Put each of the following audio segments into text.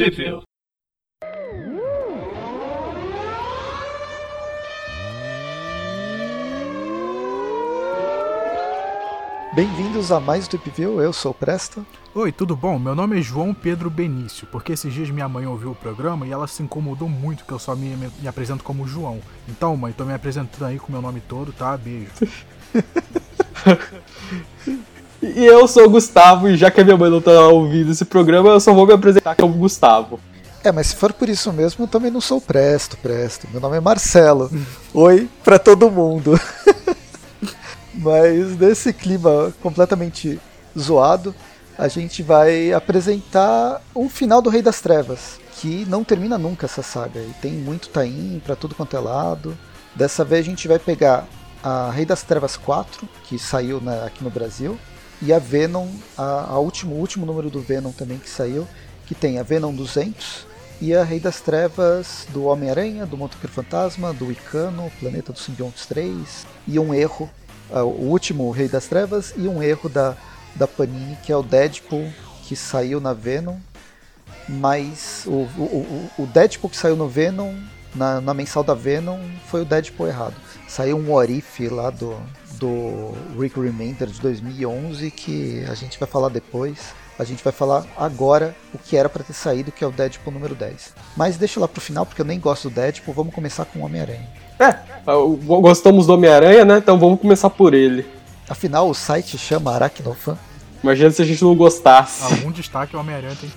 Trivia. Bem-vindos a mais do View, eu sou o Presta. Oi, tudo bom? Meu nome é João Pedro Benício, porque esses dias minha mãe ouviu o programa e ela se incomodou muito que eu só me, me, me apresento como João. Então, mãe, tô me apresentando aí com meu nome todo, tá? Beijo. E eu sou o Gustavo, e já que a minha mãe não tá ouvindo esse programa, eu só vou me apresentar como Gustavo. É, mas se for por isso mesmo, eu também não sou Presto, Presto. Meu nome é Marcelo. Oi pra todo mundo. mas nesse clima completamente zoado, a gente vai apresentar o final do Rei das Trevas, que não termina nunca essa saga. E tem muito tain pra tudo quanto é lado. Dessa vez a gente vai pegar a Rei das Trevas 4, que saiu na, aqui no Brasil, e a Venom, a, a último, o último número do Venom também que saiu, que tem a Venom 200 e a Rei das Trevas do Homem-Aranha, do Motoqueiro Fantasma, do Icano, Planeta dos Simbiontes 3, e um erro, o último Rei das Trevas, e um erro da, da Panini, que é o Deadpool, que saiu na Venom, mas o, o, o Deadpool que saiu no Venom, na, na mensal da Venom, foi o Deadpool errado. Saiu um Orif lá do, do Rick Remender de 2011 que a gente vai falar depois. A gente vai falar agora o que era para ter saído, que é o Deadpool número 10. Mas deixa lá pro final, porque eu nem gosto do Deadpool. Vamos começar com o Homem-Aranha. É, gostamos do Homem-Aranha, né? Então vamos começar por ele. Afinal, o site chama Aracnofan. Imagina se a gente não gostasse. Algum destaque o Homem-Aranha tem.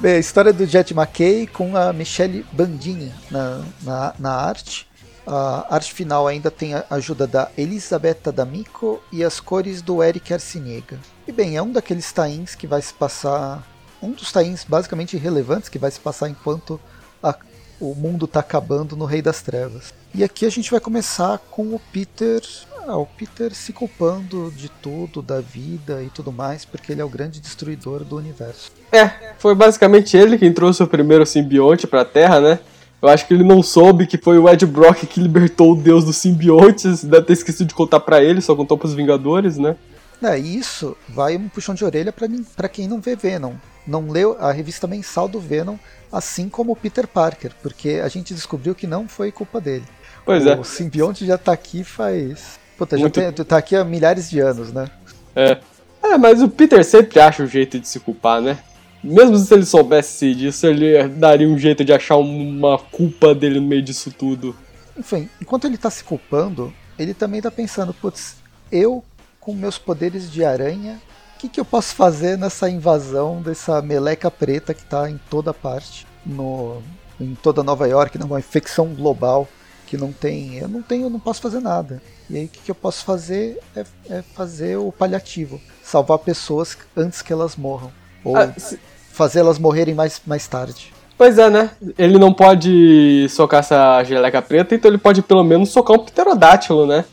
Bem, a história do Jet McKay com a Michelle Bandini na, na, na arte. A arte final ainda tem a ajuda da Elisabetta D'Amico e as cores do Eric Arciniega. E bem, é um daqueles tains que vai se passar. Um dos tains basicamente relevantes que vai se passar enquanto a, o mundo está acabando no Rei das Trevas. E aqui a gente vai começar com o Peter. Ah, o Peter se culpando de tudo, da vida e tudo mais, porque ele é o grande destruidor do universo. É, foi basicamente ele quem trouxe o primeiro simbionte para a Terra, né? Eu acho que ele não soube que foi o Ed Brock que libertou o deus dos simbiontes. Deve ter esquecido de contar para ele, só contou pros Vingadores, né? É, isso vai um puxão de orelha para quem não vê Venom. Não leu a revista mensal do Venom, assim como o Peter Parker, porque a gente descobriu que não foi culpa dele. Pois o é. O simbionte já tá aqui faz. Puta, Muito... já tem, tá aqui há milhares de anos, né? É. É, mas o Peter sempre acha um jeito de se culpar, né? Mesmo se ele soubesse disso, ele daria um jeito de achar uma culpa dele no meio disso tudo. Enfim, enquanto ele tá se culpando, ele também tá pensando, putz, eu com meus poderes de aranha, o que, que eu posso fazer nessa invasão dessa meleca preta que tá em toda parte, no, em toda Nova York, numa infecção global que não tem, eu não tenho, eu não posso fazer nada. E aí o que, que eu posso fazer é, é, fazer o paliativo, salvar pessoas antes que elas morram. Ou... Ah, se fazê-las morrerem mais, mais tarde. Pois é, né? Ele não pode socar essa geleca preta, então ele pode pelo menos socar um pterodátilo, né?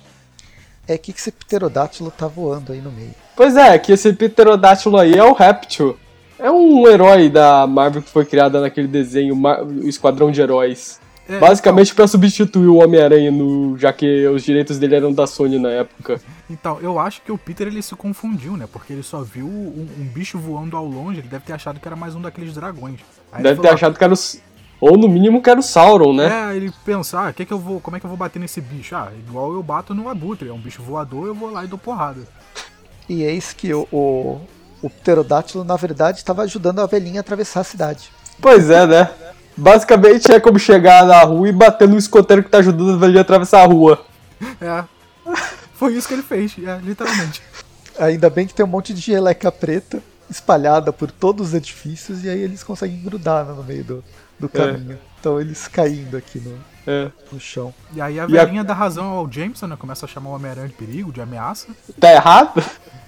É que esse pterodátilo tá voando aí no meio. Pois é, que esse pterodátilo aí é o Réptil. É um herói da Marvel que foi criado naquele desenho, o Esquadrão de Heróis. É, Basicamente então... para substituir o Homem-Aranha, já que os direitos dele eram da Sony na época. Então, eu acho que o Peter ele se confundiu, né? Porque ele só viu um, um bicho voando ao longe, ele deve ter achado que era mais um daqueles dragões. Aí deve ter falou, achado que era o, ou no mínimo que era o Sauron, né? É, ele pensar, ah, que que eu vou, como é que eu vou bater nesse bicho? Ah, igual eu bato no abutre, é um bicho voador, eu vou lá e dou porrada. E eis que o, o, o pterodátilo, na verdade, estava ajudando a velhinha a atravessar a cidade. Pois é, né? Basicamente é como chegar na rua e bater no escoteiro que tá ajudando a velhinha a atravessar a rua. É. Foi isso que ele fez, é, literalmente. Ainda bem que tem um monte de geleca preta espalhada por todos os edifícios e aí eles conseguem grudar no meio do, do é. caminho. É. Então eles caindo aqui no, é. no chão. E aí a velhinha a... dá razão ao Jameson, né? Começa a chamar o Homem-Aranha de perigo, de ameaça. Tá errado?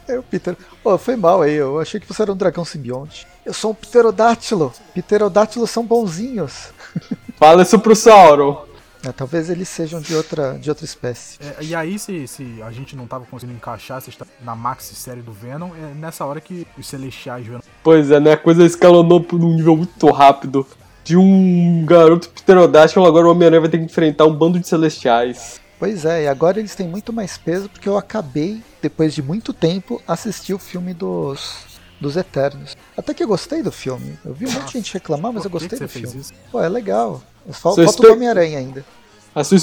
É, o Peter. Oh, foi mal aí, eu achei que você era um dragão simbionte. Eu sou um pterodátilo. Pterodátilos são bonzinhos. Fala isso pro Sauron. É, talvez eles sejam de outra, de outra espécie. É, e aí, se, se a gente não tava conseguindo encaixar na maxi série do Venom, é nessa hora que os Celestiais Venom. Pois é, né? A coisa escalonou por um nível muito rápido. De um garoto pterodátilo, agora o Homem-Aranha vai ter que enfrentar um bando de Celestiais. Pois é, e agora eles têm muito mais peso porque eu acabei, depois de muito tempo, assistir o filme dos dos Eternos. Até que eu gostei do filme. Eu vi um monte de gente reclamar, mas eu gostei do filme. Pô, é legal. Falta o Homem-Aranha ainda. A sua,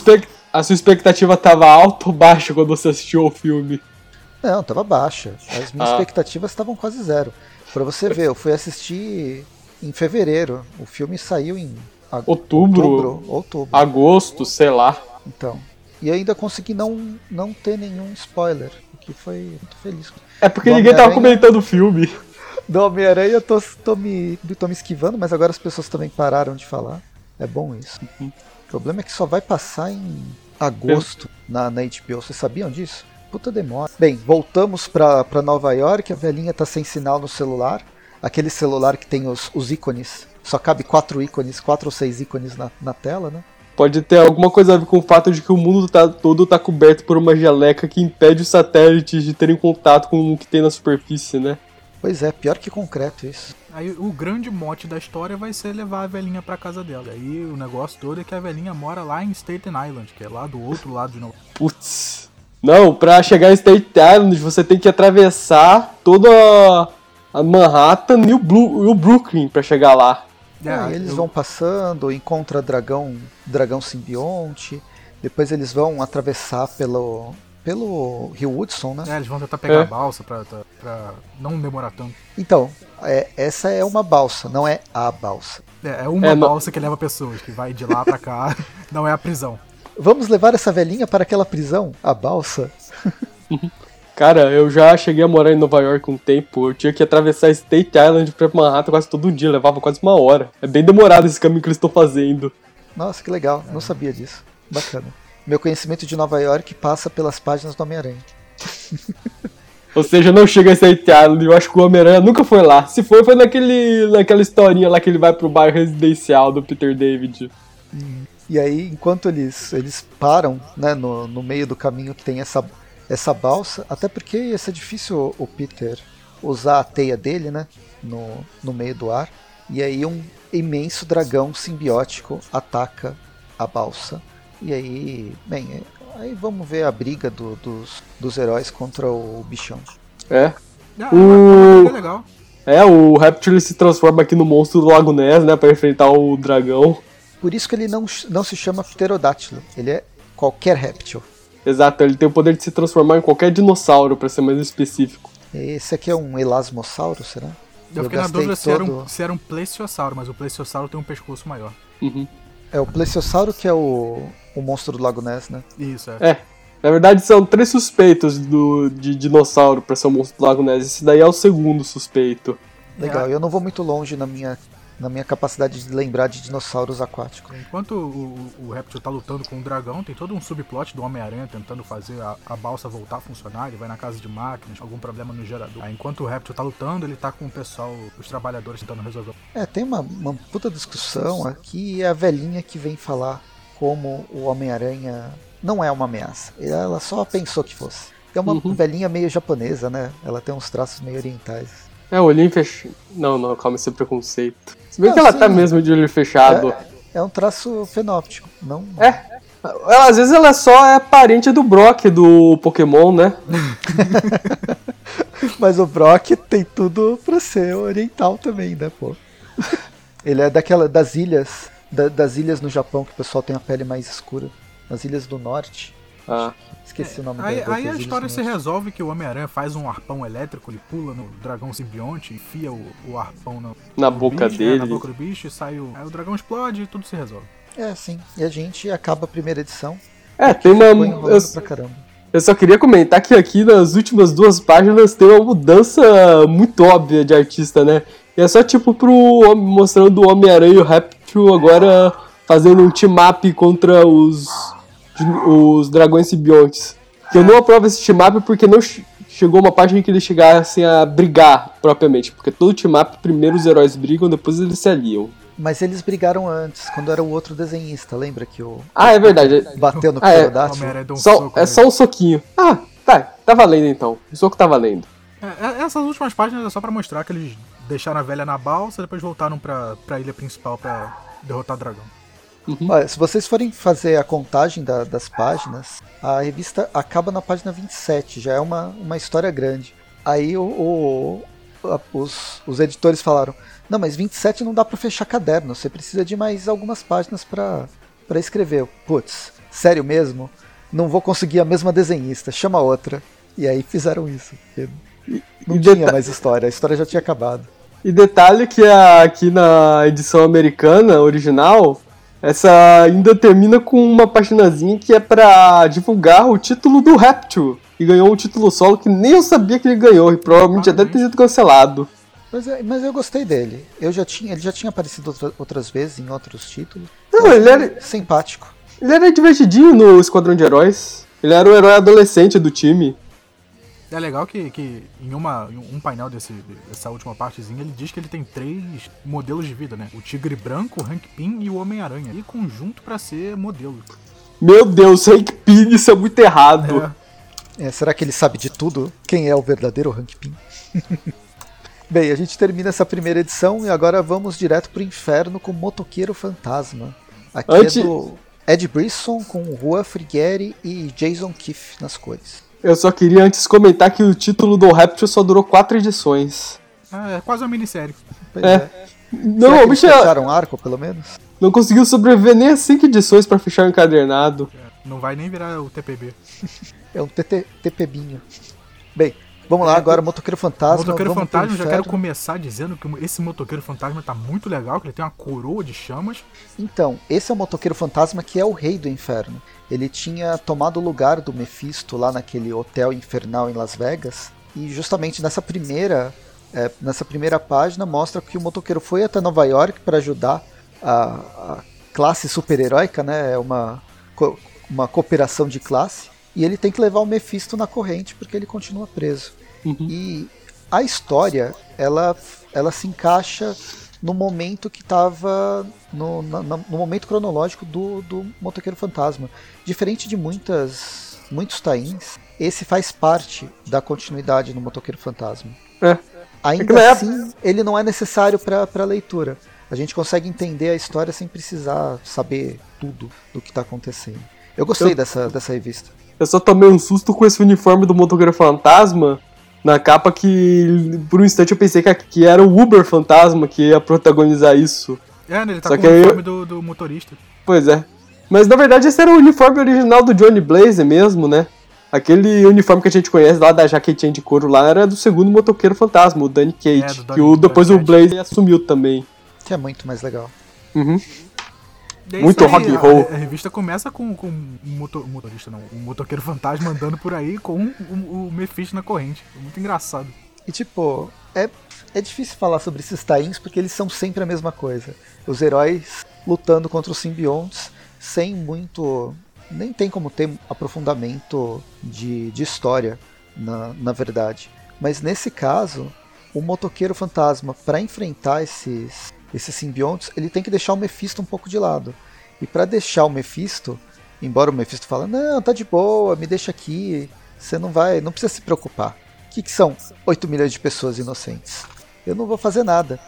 a sua expectativa tava alta ou baixa quando você assistiu ao filme? Não, tava baixa. As minhas ah. expectativas estavam quase zero. Pra você ver, eu fui assistir em fevereiro. O filme saiu em outubro, outubro, outubro. agosto, sei lá. Então. E ainda consegui não, não ter nenhum spoiler, o que foi muito feliz. É porque ninguém tava comentando o filme. Do Homem-Aranha eu tô, tô, me, tô me esquivando, mas agora as pessoas também pararam de falar. É bom isso. Uhum. O problema é que só vai passar em agosto na, na HBO. Vocês sabiam disso? Puta demora. Bem, voltamos pra, pra Nova York. A velhinha tá sem sinal no celular. Aquele celular que tem os, os ícones. Só cabe quatro ícones, quatro ou seis ícones na, na tela, né? Pode ter alguma coisa a ver com o fato de que o mundo tá, todo está coberto por uma geleca que impede os satélites de terem contato com o que tem na superfície, né? Pois é, pior que concreto isso. Aí o grande mote da história vai ser levar a velhinha pra casa dela. Aí o negócio todo é que a velhinha mora lá em Staten Island, que é lá do outro lado de Nova Putz. Não, pra chegar em Staten Island você tem que atravessar toda a Manhattan e o, Blue, e o Brooklyn pra chegar lá. É, eles eu... vão passando, encontra dragão, dragão simbionte, depois eles vão atravessar pelo pelo Rio Hudson, né? É, eles vão tentar pegar é. a balsa pra, pra, não demorar tanto. Então, é, essa é uma balsa, não é a balsa. É, é uma é, balsa não... que leva pessoas, que vai de lá pra cá, não é a prisão. Vamos levar essa velhinha para aquela prisão, a balsa? Cara, eu já cheguei a morar em Nova York um tempo. Eu tinha que atravessar State Island pra Manhattan quase todo dia, levava quase uma hora. É bem demorado esse caminho que eles estão fazendo. Nossa, que legal, não sabia disso. Bacana. Meu conhecimento de Nova York passa pelas páginas do Homem-Aranha. Ou seja, não chega a State Island, eu acho que o Homem-Aranha nunca foi lá. Se foi, foi naquele, naquela historinha lá que ele vai pro bairro residencial do Peter David. E aí, enquanto eles, eles param, né, no, no meio do caminho que tem essa essa balsa, até porque ia ser difícil o Peter usar a teia dele, né, no, no meio do ar. E aí um imenso dragão simbiótico ataca a balsa. E aí, bem, é, aí vamos ver a briga do, dos, dos heróis contra o bichão. É. Ah, o... É legal. É, o Reptile se transforma aqui no monstro do Lago Ness, né, para enfrentar o dragão. Por isso que ele não, não se chama Pterodátilo, ele é qualquer réptil. Exato, ele tem o poder de se transformar em qualquer dinossauro, para ser mais específico. Esse aqui é um elasmossauro, será? Eu, Eu fiquei na dúvida todo... se, era um, se era um plesiosauro, mas o plesiosauro tem um pescoço maior. Uhum. É o plesiosauro que é o, o monstro do Lago Ness, né? Isso, é. É. Na verdade, são três suspeitos do, de dinossauro pra ser o monstro do Lago Ness. Esse daí é o segundo suspeito. Legal, é. eu não vou muito longe na minha na minha capacidade de lembrar de dinossauros aquáticos. Enquanto o, o, o Réptil tá lutando com o dragão, tem todo um subplot do Homem-Aranha tentando fazer a, a, balsa voltar a funcionar. Ele vai na casa de máquinas, algum problema no gerador. Aí, enquanto o Réptil tá lutando, ele tá com o pessoal, os trabalhadores tentando resolver. É, tem uma, uma puta discussão aqui. É a velhinha que vem falar como o Homem-Aranha não é uma ameaça. Ela só pensou que fosse. É uma uhum. velhinha meio japonesa, né? Ela tem uns traços meio orientais. É, o olhinho fechado. Não, não, calma, esse é preconceito. Se bem não, que ela sim, tá mesmo de olho fechado. É, é um traço fenóptico, não. É. Ela, às vezes ela só é parente do Brock do Pokémon, né? Mas o Brock tem tudo pra ser oriental também, né, pô? Ele é daquela das ilhas, da, das ilhas no Japão que o pessoal tem a pele mais escura, nas ilhas do norte. Ah. Esqueci é, o nome Aí, aí a história se resolve que o Homem-Aranha faz um arpão elétrico, ele pula no dragão simbionte, enfia o, o arpão no, na no boca bicho, dele. É, na boca do bicho e sai o. Aí o dragão explode e tudo se resolve. É, sim. E a gente acaba a primeira edição. É, tem uma. Eu, pra caramba. eu só queria comentar que aqui nas últimas duas páginas tem uma mudança muito óbvia de artista, né? E é só tipo pro mostrando o Homem-Aranha e o Reptil agora fazendo um team-up contra os os dragões simbiontes. Que eu não aprovo esse team-up porque não chegou uma parte em que eles chegassem a brigar propriamente. Porque todo team-up, primeiro os heróis brigam, depois eles se aliam. Mas eles brigaram antes, quando era o outro desenhista, lembra que o. Ah, é verdade. Bateu no ah, é. Um só, é só um soquinho. Ah, tá, tá valendo então. O soco tá valendo. É, é essas últimas páginas é só pra mostrar que eles deixaram a velha na balsa e depois voltaram pra, pra ilha principal pra derrotar o dragão. Uhum. Olha, se vocês forem fazer a contagem da, das páginas, a revista acaba na página 27, já é uma, uma história grande. Aí o, o, os, os editores falaram: Não, mas 27 não dá para fechar caderno, você precisa de mais algumas páginas para escrever. Putz, sério mesmo? Não vou conseguir a mesma desenhista, chama outra. E aí fizeram isso. Não e tinha mais história, a história já tinha acabado. E detalhe que aqui na edição americana original, essa ainda termina com uma paginazinha que é para divulgar o título do Rapture, que ganhou um título solo que nem eu sabia que ele ganhou, e provavelmente ah, deve ter sido cancelado. Mas, mas eu gostei dele. Eu já tinha, ele já tinha aparecido outra, outras vezes em outros títulos. Não, ele era simpático. Ele era divertidinho no Esquadrão de Heróis. Ele era o herói adolescente do time. É legal que, que em, uma, em um painel desse, dessa última partezinha, ele diz que ele tem três modelos de vida, né? O Tigre Branco, o Hank Pym e o Homem-Aranha. E conjunto para ser modelo. Meu Deus, Hank Pym, isso é muito errado. É. É, será que ele sabe de tudo? Quem é o verdadeiro Hank Pym? Bem, a gente termina essa primeira edição e agora vamos direto pro inferno com Motoqueiro Fantasma. Aqui Antes... é do Ed Brisson com Rua Frigeri e Jason Keefe nas cores. Eu só queria antes comentar que o título do Rapture só durou quatro edições. Ah, é quase uma minissérie. Pois é. é. Não, Será bicho. fecharam um arco, pelo menos? Não conseguiu sobreviver nem a cinco edições para fechar o encadernado. É, não vai nem virar o TPB. é um TT, TPBinho. Bem, Vamos lá, agora Motoqueiro Fantasma. Motoqueiro Fantasma, já quero começar dizendo que esse Motoqueiro Fantasma tá muito legal, que ele tem uma coroa de chamas. Então, esse é o Motoqueiro Fantasma que é o rei do inferno. Ele tinha tomado o lugar do Mephisto lá naquele hotel infernal em Las Vegas. E justamente nessa primeira, é, nessa primeira página mostra que o motoqueiro foi até Nova York para ajudar a, a classe super-heróica, né? É uma, uma cooperação de classe. E ele tem que levar o Mephisto na corrente porque ele continua preso. Uhum. E a história, ela, ela se encaixa no momento que estava no, no, momento cronológico do, do Motoqueiro Fantasma. Diferente de muitas muitos tains, esse faz parte da continuidade no Motoqueiro Fantasma. É. Ainda é assim, ele não é necessário para a leitura. A gente consegue entender a história sem precisar saber tudo do que está acontecendo. Eu gostei eu, dessa, dessa revista. Eu só tomei um susto com esse uniforme do Motoqueiro Fantasma, na capa que por um instante eu pensei que, que era o Uber Fantasma que ia protagonizar isso. É, né, ele tá Só com o uniforme eu... do, do motorista. Pois é. Mas na verdade esse era o uniforme original do Johnny Blaze mesmo, né? Aquele uniforme que a gente conhece lá da jaquetinha de couro lá era do segundo motoqueiro fantasma, o Danny Cage. É, que o, depois o Blaze assumiu também. Que é muito mais legal. Uhum. Muito rock and roll. A, a, revista começa com, com um, motor, um motorista, não, um motoqueiro fantasma andando por aí com o, o, o Mephisto na corrente. Muito engraçado. E tipo, é, é difícil falar sobre esses tains porque eles são sempre a mesma coisa. Os heróis lutando contra os simbiontes sem muito. Nem tem como ter aprofundamento de, de história, na, na verdade. Mas nesse caso, o motoqueiro fantasma, para enfrentar esses esses simbiontes, ele tem que deixar o Mephisto um pouco de lado. E para deixar o Mephisto, embora o Mephisto fale, não, tá de boa, me deixa aqui, você não vai, não precisa se preocupar. O que, que são 8 milhões de pessoas inocentes? Eu não vou fazer nada.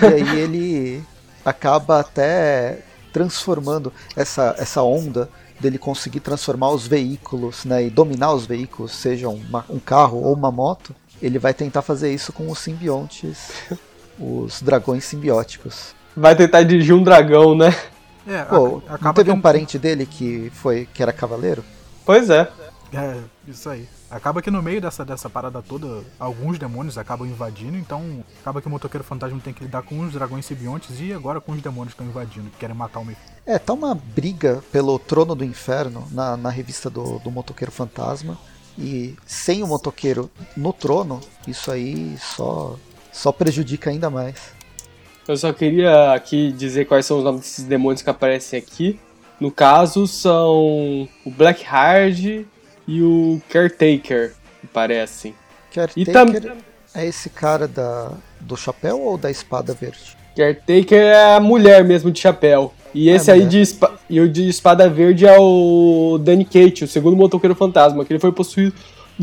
E aí ele acaba até transformando essa, essa onda dele conseguir transformar os veículos né, e dominar os veículos, seja uma, um carro ou uma moto, ele vai tentar fazer isso com os simbiontes os dragões simbióticos. Vai tentar dirigir um dragão, né? É, Pô, a, não teve um parente dele que foi que era cavaleiro? Pois é. É, isso aí. Acaba que no meio dessa, dessa parada toda, alguns demônios acabam invadindo, então acaba que o motoqueiro fantasma tem que lidar com os dragões simbiontes e agora com os demônios que estão invadindo, que querem matar o meio. É, tá uma briga pelo trono do inferno na, na revista do, do motoqueiro fantasma. E sem o motoqueiro no trono, isso aí só só prejudica ainda mais. Eu só queria aqui dizer quais são os nomes desses demônios que aparecem aqui. No caso, são o Blackheart e o Caretaker, me parece. Caretaker tam... é esse cara da, do chapéu ou da espada verde? Caretaker é a mulher mesmo de chapéu. E é esse é aí de, e o de espada verde é o Danny Kate, o segundo motoqueiro fantasma, que ele foi possuído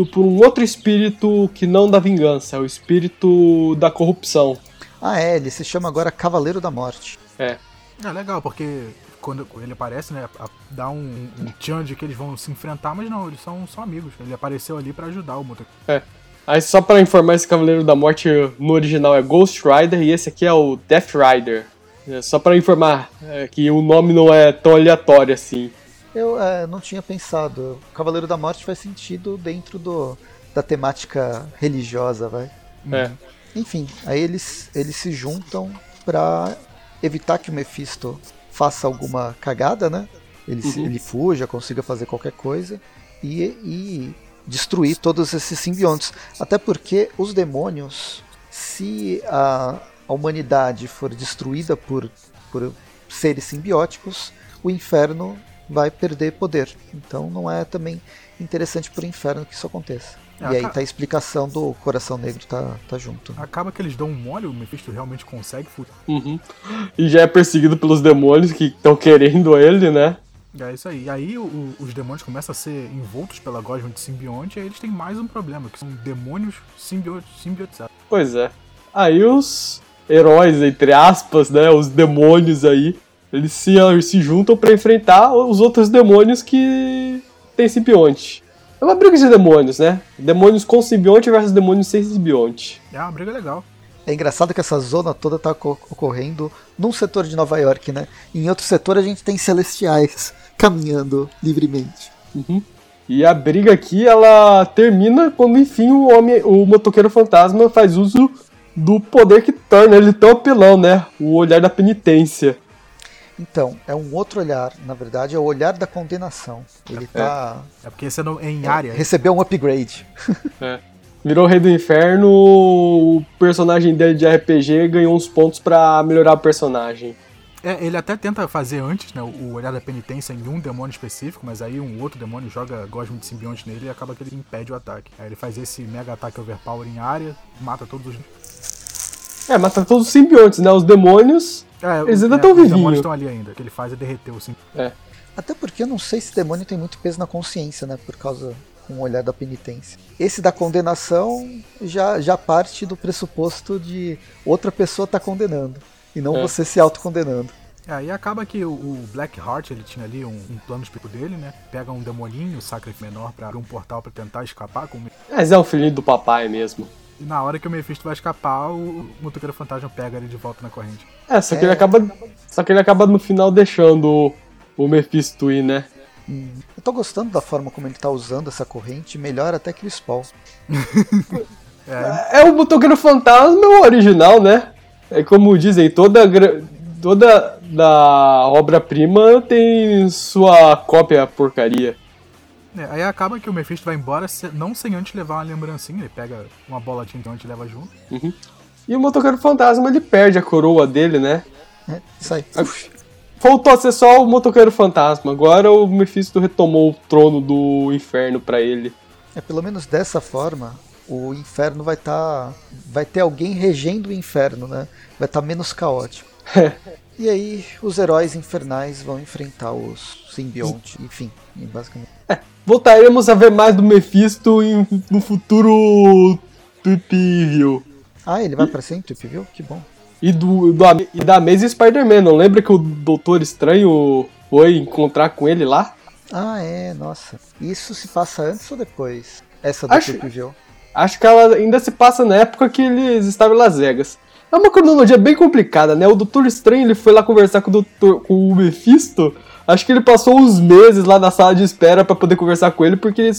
por um outro espírito que não da vingança, é o espírito da corrupção. Ah, é, ele se chama agora Cavaleiro da Morte. É. É legal, porque quando ele aparece, né, dá um, um tchan de que eles vão se enfrentar, mas não, eles são, são amigos. Ele apareceu ali para ajudar o motoqueiro. É. Aí só pra informar, esse Cavaleiro da Morte no original é Ghost Rider e esse aqui é o Death Rider. É só para informar é, que o nome não é tão aleatório assim. Eu é, não tinha pensado. O Cavaleiro da Morte faz sentido dentro do, da temática religiosa, vai. É. Enfim, aí eles, eles se juntam para evitar que o Mephisto faça alguma cagada, né? Ele, uhum. ele fuja, consiga fazer qualquer coisa e, e destruir todos esses simbiontes. Até porque os demônios, se a, a humanidade for destruída por, por seres simbióticos, o inferno vai perder poder. Então não é também interessante para o inferno que isso aconteça. É, e aí tá a explicação do Coração Negro tá, tá junto. Acaba que eles dão um mole, o Mephisto realmente consegue fugir. Uhum. E já é perseguido pelos demônios que estão querendo ele, né? É isso aí. E aí o, os demônios começam a ser envoltos pela gosma de simbionte e aí eles têm mais um problema, que são demônios simbiotizados. Pois é. Aí os heróis, entre aspas, né, os demônios aí, eles se, se juntam para enfrentar os outros demônios que tem simbionte. É uma briga de demônios, né? Demônios com simbionte versus demônios sem simbionte. É uma briga legal. É engraçado que essa zona toda tá ocorrendo num setor de Nova York, né? Em outro setor a gente tem celestiais caminhando livremente. Uhum. E a briga aqui, ela termina quando enfim o homem, o motoqueiro fantasma faz uso do poder que torna ele tão apelão, né? O olhar da penitência. Então, é um outro olhar, na verdade, é o olhar da condenação. Ele é. tá. É porque você não, é em área. Recebeu um upgrade. É. Virou o Rei do Inferno, o personagem dele de RPG ganhou uns pontos para melhorar o personagem. É, ele até tenta fazer antes, né, o olhar da penitência em um demônio específico, mas aí um outro demônio joga Gosmo de simbionte nele e acaba que ele impede o ataque. Aí ele faz esse mega ataque overpower em área, mata todos os. É, mata todos os simbiontes, né? Os demônios. É, eles ainda estão é, vivinhos. Os demônios estão ali ainda. O que ele faz é derreter o simbionte. É. Até porque eu não sei se demônio tem muito peso na consciência, né? Por causa um olhar da penitência. Esse da condenação já, já parte do pressuposto de outra pessoa tá condenando e não é. você se autocondenando. É, e acaba que o, o Blackheart, ele tinha ali um, um plano específico dele, né? Pega um demoninho, sacre menor, pra abrir um portal para tentar escapar. Com... Mas é o filhinho do papai mesmo. E na hora que o Mephisto vai escapar, o motoqueiro fantasma pega ele de volta na corrente. É, só que é... ele acaba. Só que ele acaba no final deixando o, Mephisto ir, né? Hum. Eu tô gostando da forma como ele tá usando essa corrente, melhor até que o Spawn. é. é o motoqueiro fantasma o original, né? É como dizem, toda, toda da obra-prima tem sua cópia porcaria. É, aí acaba que o Mephisto vai embora, não sem antes levar uma lembrancinha, ele pega uma bola de tinta e leva junto. Uhum. E o motoqueiro fantasma ele perde a coroa dele, né? É, isso aí. Voltou a ser só o motoqueiro fantasma. Agora o Mephisto retomou o trono do inferno para ele. É pelo menos dessa forma, o inferno vai estar. Tá, vai ter alguém regendo o inferno, né? Vai estar tá menos caótico. e aí os heróis infernais vão enfrentar os simbionte, enfim, basicamente. É, voltaremos a ver mais do Mephisto em, no futuro Tweep Ah, ele vai pra ser em Tweep Que bom. E, do, do, e da Amazing Spider-Man, não lembra que o Doutor Estranho foi encontrar com ele lá? Ah, é, nossa. Isso se passa antes ou depois? Essa do Acho... Tweep Acho que ela ainda se passa na época que eles estavam em Las Vegas. É uma cronologia bem complicada, né? O Doutor Estranho ele foi lá conversar com o, Doutor, com o Mephisto. Acho que ele passou uns meses lá na sala de espera para poder conversar com ele, porque ele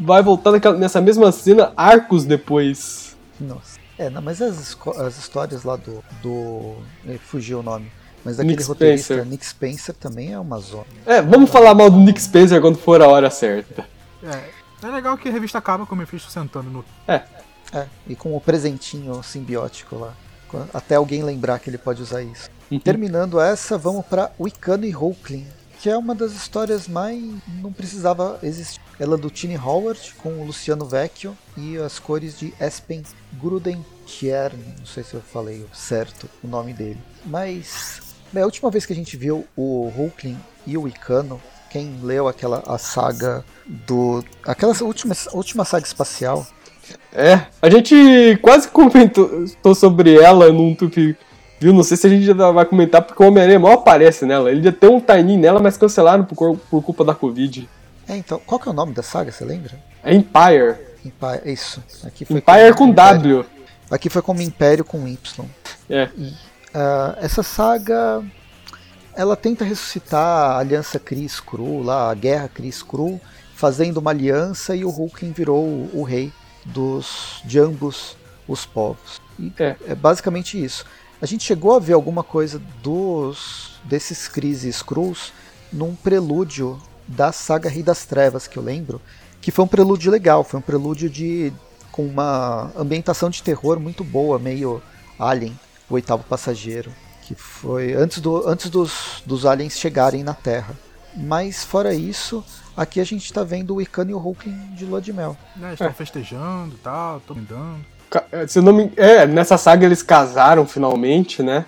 vai voltar naquela, nessa mesma cena arcos depois. Nossa. É, não, mas as, as histórias lá do. do. fugiu o nome. Mas daquele Nick roteirista Spencer. Nick Spencer também é uma zona. É, vamos falar mal do Nick Spencer quando for a hora certa. É, é legal que a revista acaba com o Mephisto sentando no. É. É, e com o presentinho simbiótico lá. Até alguém lembrar que ele pode usar isso. Uhum. Terminando essa, vamos para Wicano e Hulkling, que é uma das histórias mais. não precisava existir. Ela é do Tiny Howard, com o Luciano Vecchio e as cores de Espen Grudentier. Não sei se eu falei certo o nome dele. Mas. a última vez que a gente viu o Hulkling e o Icano, quem leu aquela a saga do. aquela última, última saga espacial. É, a gente quase comentou sobre ela num tupi. Viu? Não sei se a gente já vai comentar porque o Homem-Aranha mal aparece nela. Ele já tem um tiny nela, mas cancelaram por, por culpa da Covid. É, então, qual que é o nome da saga, você lembra? É Empire. Empire, isso. Aqui foi Empire como com W. Aqui foi como Império com Y. É. E, uh, essa saga ela tenta ressuscitar a aliança Cris Cru, lá, a guerra Cris Cru, fazendo uma aliança e o Hulkling virou o, o rei dos de ambos os povos. E É. é basicamente isso. A gente chegou a ver alguma coisa dos desses crises crus num prelúdio da saga Rei das Trevas, que eu lembro, que foi um prelúdio legal, foi um prelúdio de com uma ambientação de terror muito boa, meio Alien, o oitavo passageiro, que foi antes, do, antes dos, dos aliens chegarem na Terra. Mas fora isso, aqui a gente está vendo o Icano e o Hulkling de lua de mel. Né, estão festejando e tal, estão andando. É, Se eu não me... É, nessa saga eles casaram finalmente, né?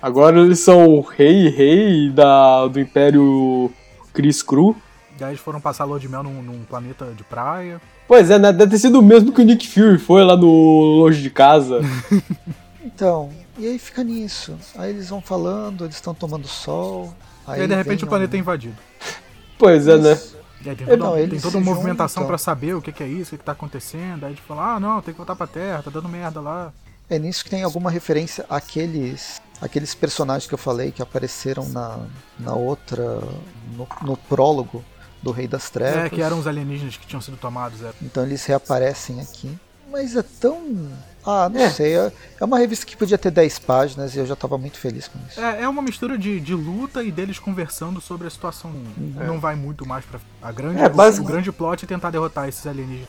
Agora eles são o rei e rei da, do Império Cris Cru. E aí eles foram passar lua de mel num, num planeta de praia. Pois é, né? Deve ter sido o mesmo que o Nick Fury foi lá no Longe de Casa. Então, e aí fica nisso. Aí eles vão falando, eles estão tomando sol. Aí e aí de repente o planeta é invadido. pois é, né? E aí tem É, toda, não, tem toda uma movimentação pra saber o que, que é isso, o que, que tá acontecendo. Aí a gente fala, ah não, tem que voltar pra Terra, tá dando merda lá. É nisso que tem alguma referência àqueles, àqueles personagens que eu falei que apareceram na, na outra. No, no prólogo do Rei das Trevas. É, que eram os alienígenas que tinham sido tomados. É. Então eles reaparecem aqui. Mas é tão. Ah, não É. sei. É é uma revista que podia ter 10 páginas e eu já tava muito feliz com isso. É, é uma mistura de, de luta e deles conversando sobre a situação. Não vai muito mais pra. A grande, É, o- basic- o, grande plot é tentar derrotar esses alienígenas.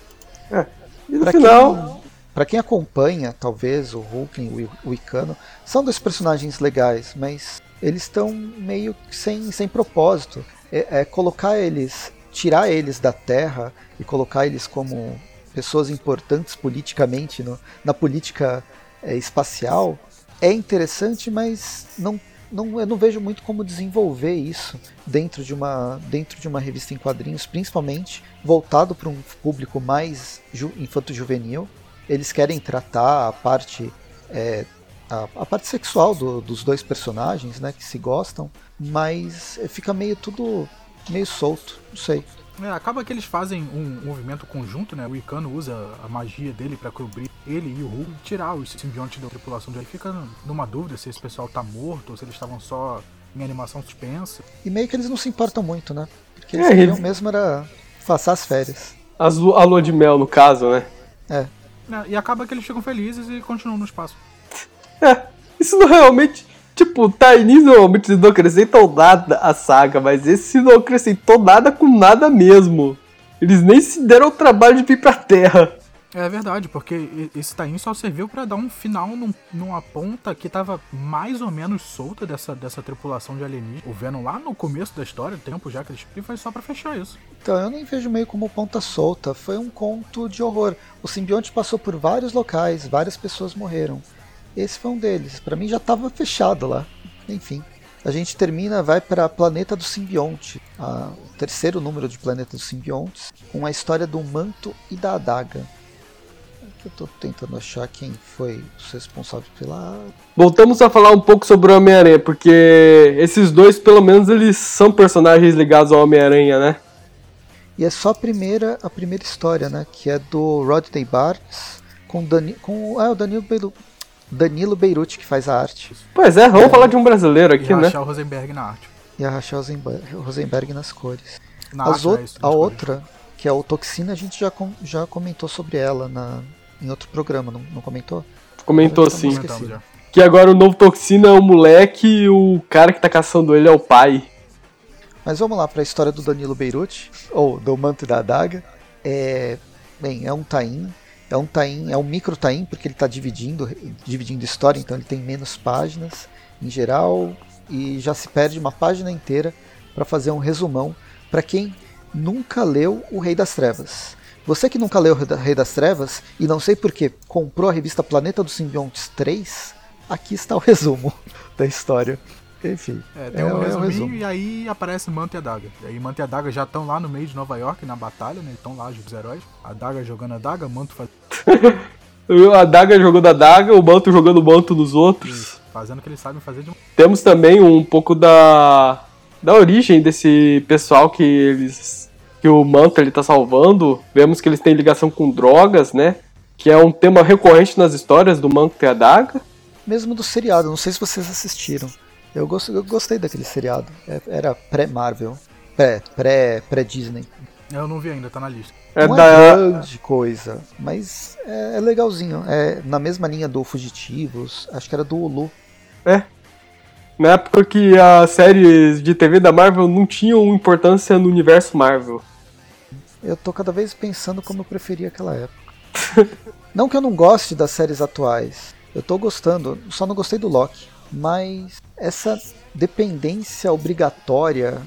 E no Pra final. quem, pra quem acompanha, talvez, o Hulk e o Icano, são dois personagens legais, mas eles estão meio que sem, sem propósito. É, é colocar eles, tirar eles da Terra e colocar eles como pessoas importantes politicamente no- na política é, espacial é interessante, mas não, não, eu não vejo muito como desenvolver isso dentro de uma, dentro de uma revista em quadrinhos, principalmente voltado para um público mais ju, infanto-juvenil. Eles querem tratar a parte é, a, a parte sexual do- dos dois personagens, né, que se gostam, mas fica meio tudo meio solto, não sei. É, acaba que eles fazem um movimento conjunto, né? O Icano usa a magia dele pra cobrir ele e o Hulk e tirar os simbiontes da tripulação dele. Fica numa dúvida se esse pessoal tá morto ou se eles estavam só em animação suspensa. E meio que eles não se importam muito, né? Porque eles É, queriam eles- mesmo era passar as férias. As a lua de mel, no caso, né? É, né, E acaba que eles ficam felizes e continuam no espaço. É, isso não realmente. Tipo, Tainis normalmente não acrescentam nada à saga, mas esse não acrescentou nada com nada mesmo. Eles nem se deram o trabalho de vir pra Terra. É verdade, porque esse Tain só serviu pra dar um final num- numa ponta que tava mais ou menos solta dessa, dessa tripulação de alienígenas. O Venom lá no começo da história, tempo já que eles. Foi só pra fechar isso. Então, eu nem vejo meio como ponta solta. Foi um conto de horror. O simbionte passou por vários locais, várias pessoas morreram. Esse foi um deles. Pra mim já tava fechado lá. Enfim. A gente termina, vai para Planeta do Simbionte, a- o terceiro número de Planeta dos Simbiontes, com a história do manto e da adaga. Eu tô tentando achar quem foi os responsáveis pela. Voltamos a falar um pouco sobre o Homem-Aranha, porque esses dois, pelo menos, eles são personagens ligados ao Homem-Aranha, né? E é só a primeira, a primeira história, né? Que é do Rodney Barnes com, Dani, com ah, o Danilo, Danilo Beirute que faz a arte. Pois é, vamos falar de um brasileiro E aqui, né? rachar o Rosenberg na arte. E a Rachel Rosenberg, nas cores. Na As arte, ou- é isso, a cores. outra, que é o Toxina, a gente já, com- já comentou sobre ela na, em outro programa, não, não comentou? Comentou esqueci. já. Que agora o novo Toxina é o moleque e o cara que tá caçando ele é o pai. Mas vamos lá para a história do Danilo Beirute, ou do Manto e da Adaga. É, bem, é um tain, é um tain, é um micro tain porque ele está dividindo, dividindo história, então ele tem menos páginas em geral e já se perde uma página inteira para fazer um resumão para quem nunca leu O Rei das Trevas. Você que nunca leu O Rei das Trevas e não sei por que comprou a revista Planeta dos Simbiontes 3, aqui está o resumo da história. Enfim, É, tem um é o resuminho resumo. e aí aparece Manto e a Daga. E aí Manto e a Daga já estão lá no meio de Nova York, na batalha, né? Estão lá os heróis. A Daga jogando a Daga, Manto faz... A daga jogando a daga, o manto jogando o manto nos outros. fazendo o que eles sabem fazer de um... Temos também um pouco da, da origem desse pessoal que eles que o Manto ele tá salvando, vemos que eles têm ligação com drogas, né? Que é um tema recorrente nas histórias do Manto e a Daga. Mesmo do seriado, não sei se vocês assistiram. Eu, gost, eu gostei daquele seriado. É, era pré-Marvel. Pré, pré, pré-Disney. Eu não vi ainda, tá na lista. É não da... é grande coisa, mas é, é, legalzinho. É na mesma linha do Fugitivos, acho que era do Hulu. É. Na época que as séries de TV da Marvel não tinham importância no universo Marvel. Eu tô cada vez pensando como eu preferia aquela época. não que eu não goste das séries atuais. Eu tô gostando, só não gostei do Loki. Mas essa dependência obrigatória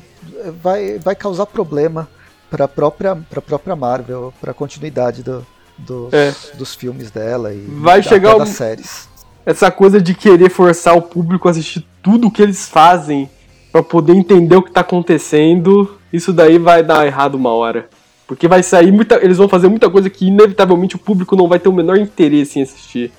vai, vai causar problema para a própria, própria Marvel, para a continuidade do, dos, é. dos filmes dela e vai chegar das séries. Essa coisa de querer forçar o público a assistir tudo o que eles fazem para poder entender o que tá acontecendo, isso daí vai dar errado uma hora. Porque vai sair muita. Eles vão fazer muita coisa que inevitavelmente o público não vai ter o menor interesse em assistir.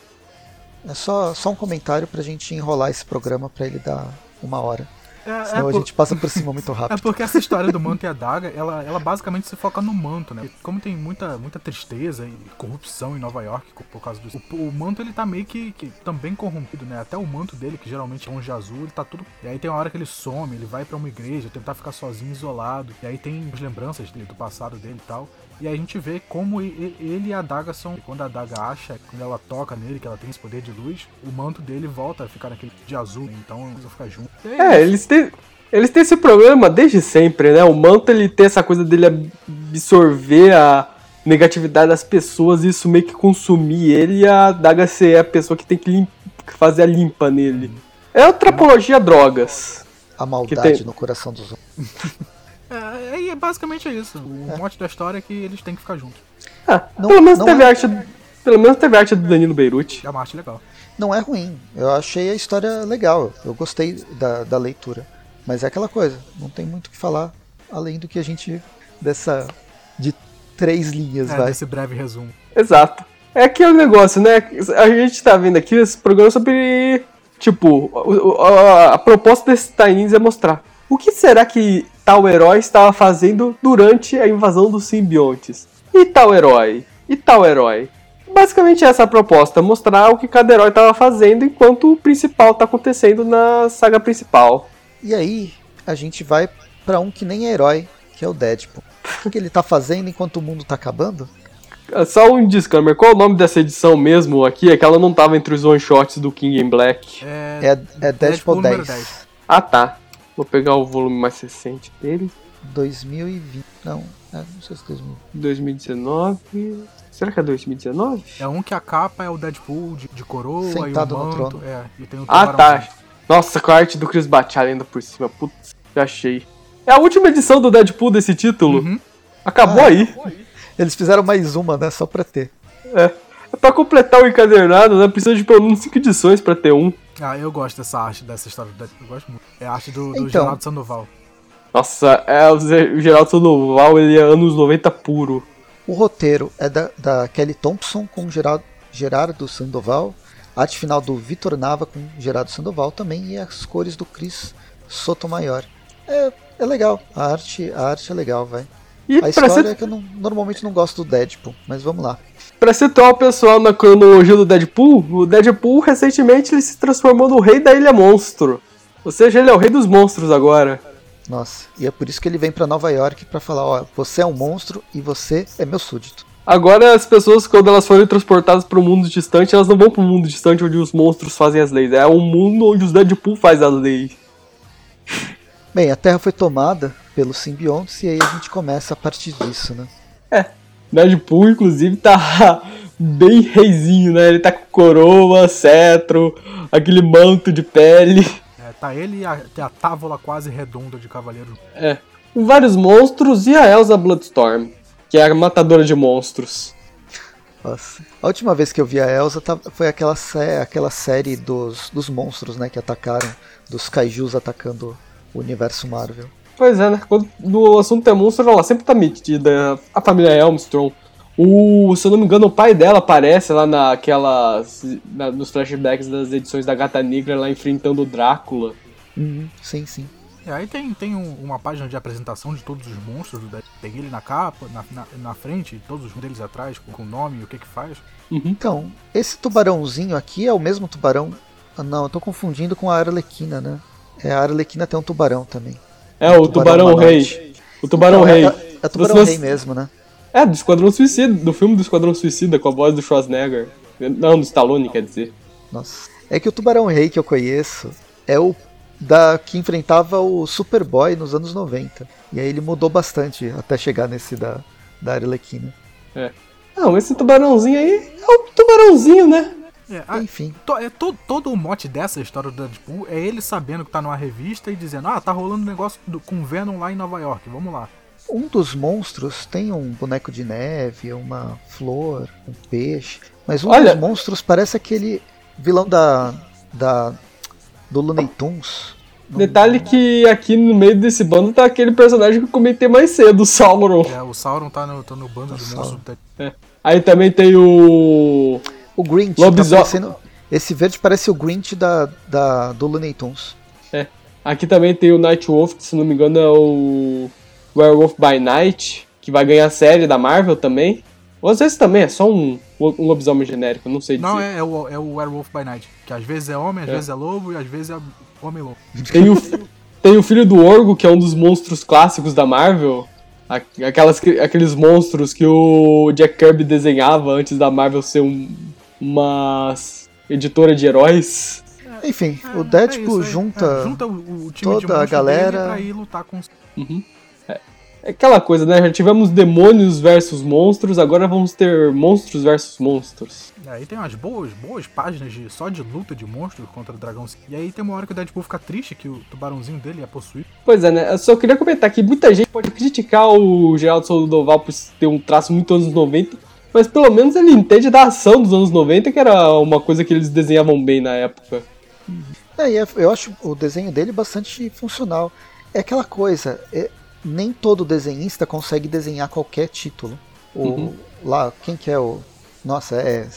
É só, só um comentário pra gente enrolar esse programa pra ele dar uma hora. É, Senão é por... a gente passa por cima muito rápido. É porque essa história do manto e a daga, ela, ela basicamente se foca no manto, né? Como tem muita, muita tristeza e corrupção em Nova York por causa do. O, o manto ele tá meio que, que, também corrompido, né? Até o manto dele, que geralmente é um de azul, ele tá tudo. E aí tem uma hora que ele some, ele vai para uma igreja, tentar ficar sozinho, isolado. E aí tem as lembranças dele, do passado dele e tal. E aí a gente vê como ele e a Daga são. Quando a Daga acha, quando ela toca nele, que ela tem esse poder de luz, o manto dele volta a ficar naquele de azul, né? então eles vão ficar juntos. É, eles têm. Eles têm esse problema desde sempre, né? O manto ele tem essa coisa dele absorver a negatividade das pessoas e isso meio que consumir ele e a Daga ser a pessoa que tem que fazer a limpa nele. É a drogas. A maldade tem... no coração dos homens. É, é, basicamente é isso. O é. mote da história é que eles têm que ficar juntos. Ah, não, pelo menos teve é... arte. Pelo menos teve arte do Danilo Beirute. É uma arte legal. Não é ruim. Eu achei a história legal. Eu gostei da, da leitura. Mas é aquela coisa, não tem muito o que falar além do que a gente. dessa. de três linhas, é, vai. Desse breve resumo. Exato. É aquele negócio, né? A gente tá vendo aqui esse programa sobre. Tipo, a, a, a proposta desse Tains é mostrar o que será que tal herói estava fazendo durante a invasão dos simbiontes. E tal herói? E tal herói? Basicamente essa é a proposta, mostrar o que cada herói estava fazendo enquanto o principal está acontecendo na saga principal. E aí, a gente vai para um que nem é herói, que é o Deadpool. O que ele está fazendo enquanto o mundo está acabando? É só um disclaimer, qual é o nome dessa edição mesmo aqui? É que ela não estava entre os one-shots do King in Black. É, é, é Deadpool, Deadpool 10. 10. Ah tá, Vou pegar o volume mais recente dele. 2020. Não, é, não sei se é 2020. 2019. Será que é 2019? É um que a capa é o Deadpool de, de coroa Sentado e o manto. No trono. É, e tem o ah, tá. Nossa, com a arte do Chris Bachar ainda por cima. Putz, já achei. É a última edição do Deadpool desse título. Uhum. Acabou, ah, aí. acabou aí. Eles fizeram mais uma, né? Só pra ter. É. é pra completar o encadernado, né? Precisa de pelo menos 5 edições pra ter um. Ah, eu gosto dessa arte, dessa história do Deadpool. Eu gosto muito. É a arte do, do então, Geraldo Sandoval. Nossa, é, o Geraldo Sandoval, ele é anos 90 puro. O roteiro é da, da Kelly Thompson com Gerardo, Gerardo Sandoval. A arte final do Vitor Nava com Gerardo Sandoval também. E as cores do Chris Sotomayor. É, é legal. A arte, a arte é legal, vai. E a história ser... é que eu não, normalmente não gosto do Deadpool, mas vamos lá. Pra situar o pessoal na cronologia do Deadpool, o Deadpool recentemente ele se transformou no rei da Ilha Monstro. Ou seja, ele é o rei dos monstros agora. Nossa, e é por isso que ele vem para Nova York para falar, ó, você é um monstro e você é meu súdito. Agora as pessoas, quando elas forem transportadas para um mundo distante, elas não vão para um mundo distante onde os monstros fazem as leis. É um mundo onde os Deadpool faz as leis. Bem, a Terra foi tomada pelos simbiontes e aí a gente começa a partir disso, né? É. Deadpool, inclusive, tá bem reizinho, né? Ele tá com coroa, cetro, aquele manto de pele. É, tá ele e a, a távola quase redonda de cavaleiro. É. Com vários monstros e a Elsa Bloodstorm, que é a matadora de monstros. Nossa. A última vez que eu vi a Elsa foi aquela, sé aquela série dos, dos monstros, né? Que atacaram, dos kaijus atacando o universo Marvel. Pois é, né? Quando o assunto é monstro, ela sempre tá metida. A família Elmstrong. O, se eu não me engano, o pai dela aparece lá naquelas. Na, nos flashbacks das edições da Gata Negra, lá enfrentando o Drácula. Uhum, sim, sim. É, aí tem, tem um, uma página de apresentação de todos os monstros do Deadpool. Tem ele na capa, na, na, na frente, todos os deles atrás, com o nome e o que que faz. Uhum. Então, esse tubarãozinho aqui é o mesmo tubarão. Ah, não, eu tô confundindo com a Arlequina, né? É, a Arlequina tem um tubarão também. É, o, tubarão, tubarão rei. O tubarão então, rei. É, é, tubarão Você... rei mesmo, né? É, do Esquadrão Suicida, do filme do Esquadrão Suicida, com a voz do Schwarzenegger. Não, do Stallone, quer dizer. Nossa. É que o tubarão rei que eu conheço é o da que enfrentava o Superboy nos anos 90. E aí ele mudou bastante até chegar nesse da, da Arlequina. É. Não, esse tubarãozinho aí é o tubarãozinho, né? É, a, Enfim. To, é, to, todo o mote dessa história do Deadpool é ele sabendo que tá numa revista e dizendo: Ah, tá rolando um negócio do, com Venom lá em Nova York, vamos lá. Um dos monstros tem um boneco de neve, uma flor, um peixe. Mas um Olha... dos monstros parece aquele vilão da. da do Looney Tunes. Detalhe que aqui no meio desse bando tá aquele personagem que eu comentei mais cedo, o Sauron. É, o Sauron tá no, tá no bando de monstros. É. Aí também tem o. O Grinch. Lobisomem. Tá parecendo... Esse verde parece o Grinch da, da, do Looney Tunes. É. Aqui também tem o Nightwolf, que se não me engano é o Werewolf by Night, que vai ganhar a série da Marvel também. Ou às vezes também é só um, um lobisomem genérico, não sei dizer. Não, é, é, o, é o Werewolf by Night, que às vezes é homem, às é. vezes é lobo e às vezes é homem-lobo. Tem o, tem o filho do Orgo, que é um dos monstros clássicos da Marvel. Aquelas, aqueles monstros que o Jack Kirby desenhava antes da Marvel ser um, uma editora de heróis. Enfim, é, o Deadpool é junta, é, junta o, o toda a galera pra ir lutar com. Uhum. É aquela coisa, né? Já tivemos demônios versus monstros, agora vamos ter monstros versus monstros. Aí tem umas boas, boas páginas de, só de luta de monstros contra o dragão. E aí tem uma hora que o Deadpool fica triste que o tubarãozinho dele é possuído. Pois é, né? Eu só queria comentar que muita gente pode criticar o Geraldo Soldoval por ter um traço muito anos 90, mas pelo menos ele entende da ação dos anos 90, que era uma coisa que eles desenhavam bem na época. É, eu acho o desenho dele bastante funcional. É aquela coisa, é, nem todo desenhista consegue desenhar qualquer título. O, uhum. Lá, quem que é o. Nossa, é.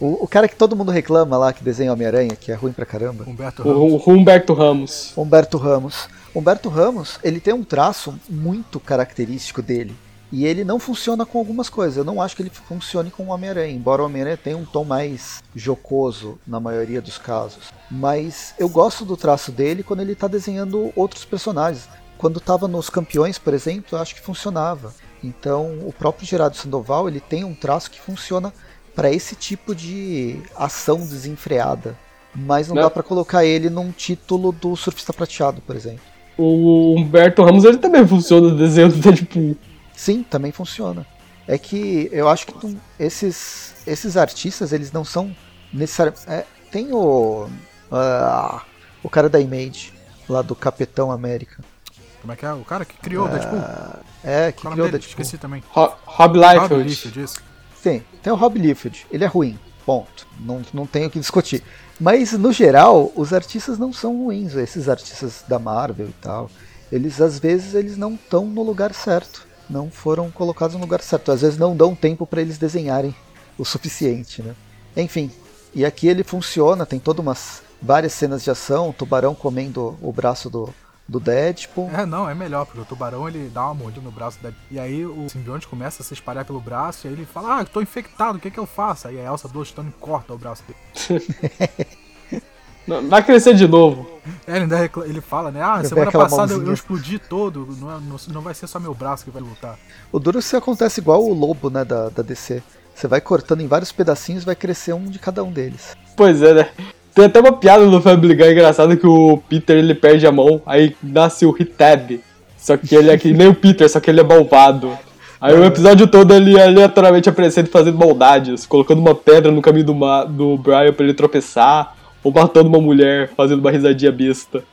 O, o, cara que todo mundo reclama lá que desenha Homem-Aranha, que é ruim pra caramba. Humberto Ramos. O, Humberto Ramos. Humberto Ramos. Humberto Ramos, ele tem um traço muito característico dele. E ele não funciona com algumas coisas. Eu não acho que ele funcione com o Homem-Aranha, embora o Homem-Aranha tenha um tom mais jocoso na maioria dos casos. Mas eu gosto do traço dele quando ele está desenhando outros personagens. Quando estava nos campeões, por exemplo, eu acho que funcionava. Então, o próprio Gerardo Sandoval ele tem um traço que funciona para esse tipo de ação desenfreada. Mas não, não. dá para colocar ele num título do Surfista Prateado, por exemplo. O Humberto Ramos ele também funciona no desenho do Deadpool. Sim, também funciona. É que eu acho que esses, esses artistas eles não são necessariamente. É, tem o. Uh, o cara da Image, lá do Capitão América. Como é que é? O cara que criou o Deadpool? É, que criou o Deadpool. Esqueci também. Rob Liefeld. Sim, tem o Rob Liefeld. Ele é ruim. Ponto. Não, não tenho o que discutir. Mas, no geral, os artistas não são ruins. Esses artistas da Marvel e tal. Eles, às vezes, eles não estão no lugar certo. Não foram colocados no lugar certo. Às vezes não dão tempo para eles desenharem o suficiente, né? Enfim. E aqui ele funciona. Tem todas umas várias cenas de ação. O tubarão comendo o braço do, do Deadpool. É, não, é melhor, porque o tubarão ele dá uma mordida no braço do Deadpool. E aí o simbionte começa a se espalhar pelo braço e aí ele fala: Ah, tô infectado, o que que eu faço? Aí a Elsa Bloodstone corta o braço dele. Vai crescer de novo. É, ele, ele fala, né? Ah, semana passada eu, eu, explodi todo, não, é, não, não, vai ser só meu braço que vai lutar. O duro se acontece igual o lobo, né, da, da DC. Você vai cortando em vários pedacinhos vai crescer um de cada um deles. Pois é, né? Tem até uma piada no Family Guy engraçada que o Peter ele perde a mão, aí nasce o Hitab. Só que ele é que nem o Peter, só que ele é malvado. Aí o episódio todo ele é aleatoriamente aparecendo fazendo maldades, colocando uma pedra no caminho do, do Brian pra ele tropeçar, ou matando uma mulher, fazendo uma risadinha besta.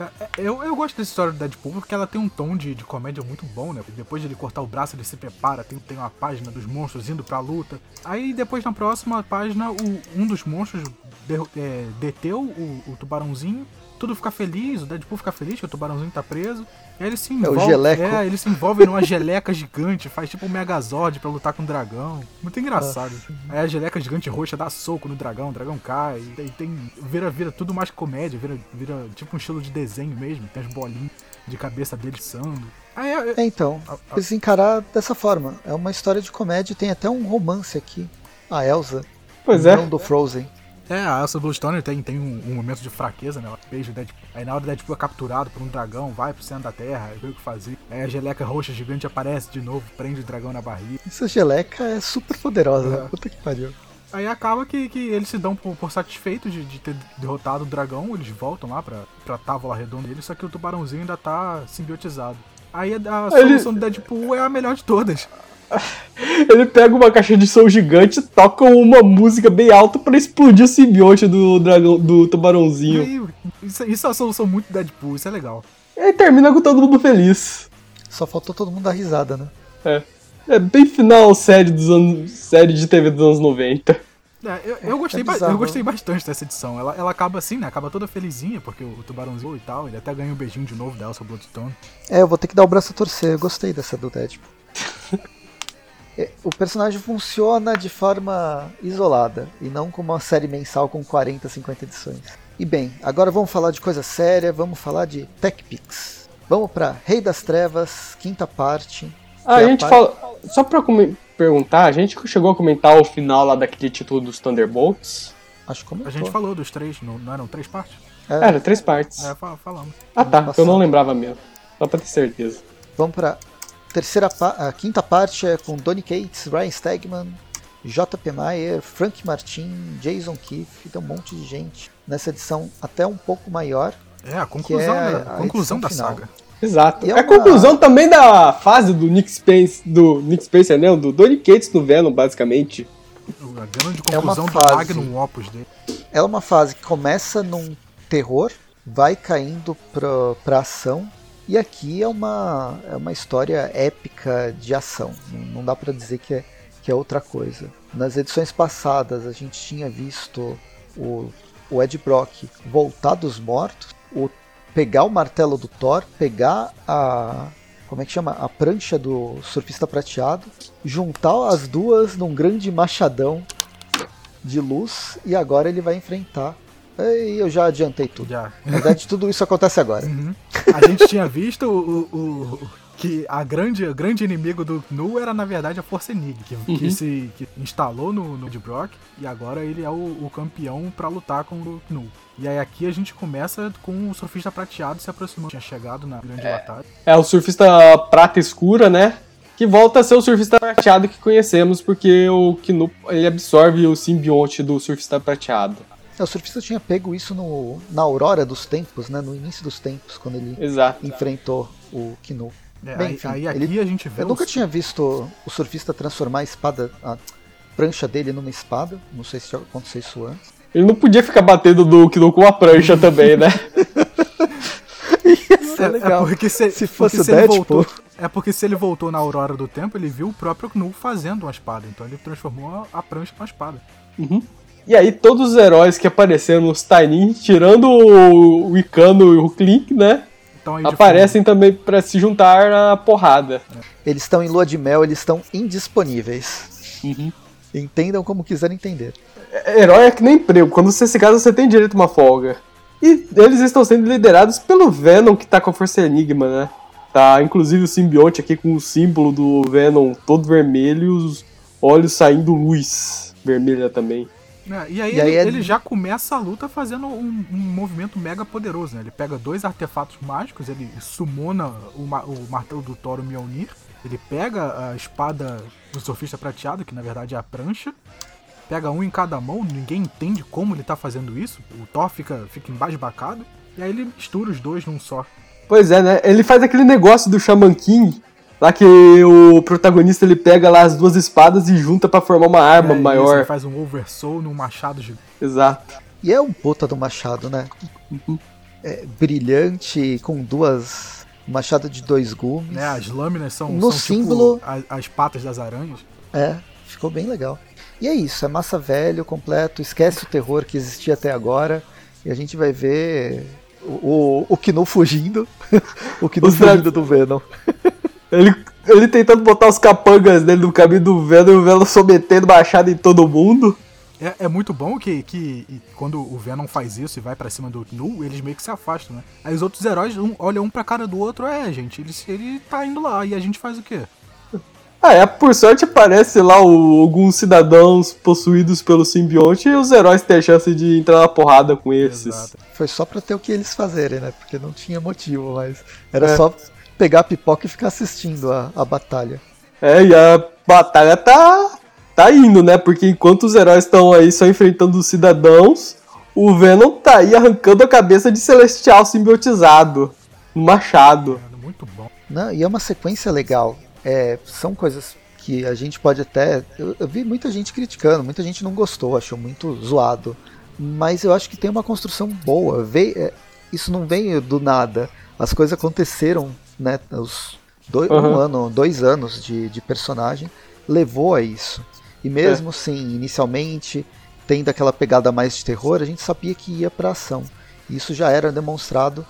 É, é, eu, eu gosto dessa história do Deadpool porque ela tem um tom de, de comédia muito bom, né? Depois de ele cortar o braço, ele se prepara, tem, tem uma página dos monstros indo pra luta. Aí depois na próxima página, o, um dos monstros de, é, deteu o, o, tubarãozinho tudo fica feliz, o Deadpool fica feliz que o tubarãozinho tá preso. E aí ele se envolve. É o geleco. É, ele se envolve numa geleca gigante, faz tipo um Megazord pra lutar com o dragão. Muito engraçado. Aí a geleca gigante roxa dá soco no dragão, o dragão cai. E tem, tem- vira, vira tudo mais comédia, vira, vira tipo um estilo de desenho mesmo, tem as bolinhas de cabeça dele sando. Aí é, É, então, a- a- precisa encarar dessa forma. É uma história de comédia, tem até um romance aqui. A Elsa, Pois é. do Frozen. É, a Elsa Bluestone tem, tem um, um momento de fraqueza, né? Ela beija o Deadpool. Aí na hora o Deadpool é capturado por um dragão, vai pro centro da terra, vê o que fazer. Aí a geleca roxa gigante aparece de novo, prende o dragão na barriga. Essa geleca é super poderosa, né? É. Puta que pariu. Aí acaba que, que eles se dão por, por satisfeitos de, de ter derrotado o dragão, eles voltam lá pra, pra távola redonda dele, só que o tubarãozinho ainda tá simbiotizado. Aí a, a Ele- solução do Deadpool é a melhor de todas. Ele pega uma caixa de som gigante, toca uma música bem alta pra explodir o simbionte do dragão, do tubarãozinho. Isso, isso é a solução muito Deadpool, isso é legal. E aí termina com todo mundo feliz. Só faltou todo mundo dar risada, né? É. É bem final série dos anos. série de TV dos anos 90. É, eu, eu gostei, É bizarro. eu gostei bastante dessa edição. Ela, ela acaba assim, né? Acaba toda felizinha, porque o tubarãozinho e tal, ele até ganha um beijinho de novo da Elsa Bloodstone. É, eu vou ter que dar o braço a torcer. Eu gostei dessa do Deadpool. É, o personagem funciona de forma isolada e não como uma série mensal com 40, 50 edições. E bem, agora vamos falar de coisa séria, vamos falar de Tech Pix. Vamos pra Rei das Trevas, quinta parte. Ah, que a é gente parte- fala. Só pra come- perguntar, a gente chegou a comentar o final lá daquele título dos Thunderbolts. Acho que A comentou. gente falou dos três, não, não eram três partes? É, Era três partes. É, fa- falamos. Ah tá, eu não lembrava mesmo. Só pra ter certeza. Vamos pra terceira pa- a quinta parte é com Donny Cates, Ryan Stegman, J.P. Mayer, Frank Martin, Jason Keefe, tem um monte de gente nessa edição até um pouco maior. É, a conclusão, é da, a conclusão da final. saga. Exato. E é É a uma- conclusão também da fase do Nick Spence, do Nick Spencer, né? Do Donny Cates no Venom, basicamente. A grande É uma conclusão do fase. Magnum Opus dele. Ela é uma fase que começa num terror, vai caindo pra, pra ação, e aqui é uma, é uma história épica de ação. Não, dá pra dizer que é, que é outra coisa. Nas edições passadas a gente tinha visto o, o Ed Brock voltar dos mortos, o, pegar o martelo do Thor, pegar a. Como é que chama? A prancha do surfista prateado, juntar as duas num grande machadão de luz e agora ele vai enfrentar. E eu já adiantei tudo. Já. Na verdade, tudo isso acontece agora. Uhum. A gente tinha visto o, o- o- que a grande, o grande inimigo do Nu era, na verdade, a Força Enig, que, que Uhum. se que instalou no, no Ed Brock e agora ele é o, o campeão pra lutar com o Nu. E aí aqui a gente começa com o surfista prateado se aproximando. Tinha chegado na grande batalha. É o surfista prata escura, né? Que volta a ser o surfista prateado que conhecemos, porque o Kinu ele absorve o simbionte do surfista prateado. É, O surfista tinha pego isso no, na aurora dos tempos, né? No início dos tempos, quando ele Exato. enfrentou o Kinu. É, Bem, aí, enfim, aí aqui ele- a gente vê Eu nunca tinha visto o surfista transformar a espada, a prancha dele numa espada. Não sei se aconteceu isso antes. Ele não podia ficar batendo do Kinu com a prancha também, né? Isso É, é legal. é porque se, Se porque fosse o se ele Deadpool. voltou, é porque se ele voltou na aurora do tempo, ele viu o próprio Knu fazendo uma espada. Então ele transformou a, a prancha numa espada. E aí todos os heróis que apareceram nos Tiny, tirando o o Icano e o Clink, né? Aparecem também pra se juntar na porrada. Eles estão em lua de mel, eles estão indisponíveis. Entendam como quiserem entender. Herói é que nem emprego. Quando você se casa, você tem direito a uma folga. E eles estão sendo liderados pelo Venom, que tá com a Força Enigma, né? Tá, inclusive o simbionte aqui com o símbolo do Venom todo vermelho e os olhos saindo luz vermelha também. É, e aí, E aí ele, é- ele já começa a luta fazendo um, um movimento mega poderoso, né? Ele pega dois artefatos mágicos, ele sumona o, o martelo do Thor, o Mjolnir, ele pega a espada do surfista prateado, que na verdade é a prancha, pega um em cada mão, ninguém entende como ele tá fazendo isso, o Thor fica, fica embasbacado, e aí ele mistura os dois num só. Pois é, né? Ele faz aquele negócio do Shaman King, lá que o protagonista ele pega lá as duas espadas e junta pra formar uma arma É, isso, maior. ele faz um oversoul num machado gigante. Exato. E é um puta do machado, né? É brilhante, com duas. Machado de dois gumes. Né? As lâminas são, No são símbolo- tipo as, as patas das aranhas. É, ficou bem legal. E é isso, é massa velho completo, esquece o terror que existia até agora. E a gente vai ver O, o Kinu fugindo. o Kinu fugindo do Venom. Ele, ele tentando botar os capangas dele no caminho do Venom e o Venom sometendo machado em todo mundo. É, é, muito bom que, que quando o Venom faz isso e vai para cima do Nu, eles meio que se afastam, né? Aí os outros heróis um, olham um pra cara do outro, é, gente, ele, ele tá indo lá e a gente faz o quê? Ah, é, por sorte aparece lá o, alguns cidadãos possuídos pelo simbionte e os heróis têm a chance de entrar na porrada com esses. Exato. Foi só pra ter o que eles fazerem, né? Porque não tinha motivo, mas era é. só pegar a pipoca e ficar assistindo a, a batalha. É, e a batalha tá, tá indo, né? Porque enquanto os heróis estão aí só enfrentando os cidadãos, o Venom tá aí arrancando a cabeça de Celestial simbiotizado. Um machado. Muito bom. Não, e é uma sequência legal é, são coisas que a gente pode até. Eu, eu, vi muita gente criticando, muita gente não gostou, achou muito zoado. Mas eu acho que tem uma construção boa. Veio, é, isso não veio do nada. As coisas aconteceram, né? Os dois, uhum. um ano, dois anos de, de personagem levou a isso. E mesmo é. sim, inicialmente, tendo aquela pegada mais de terror, a gente sabia que ia pra ação. Isso já era demonstrado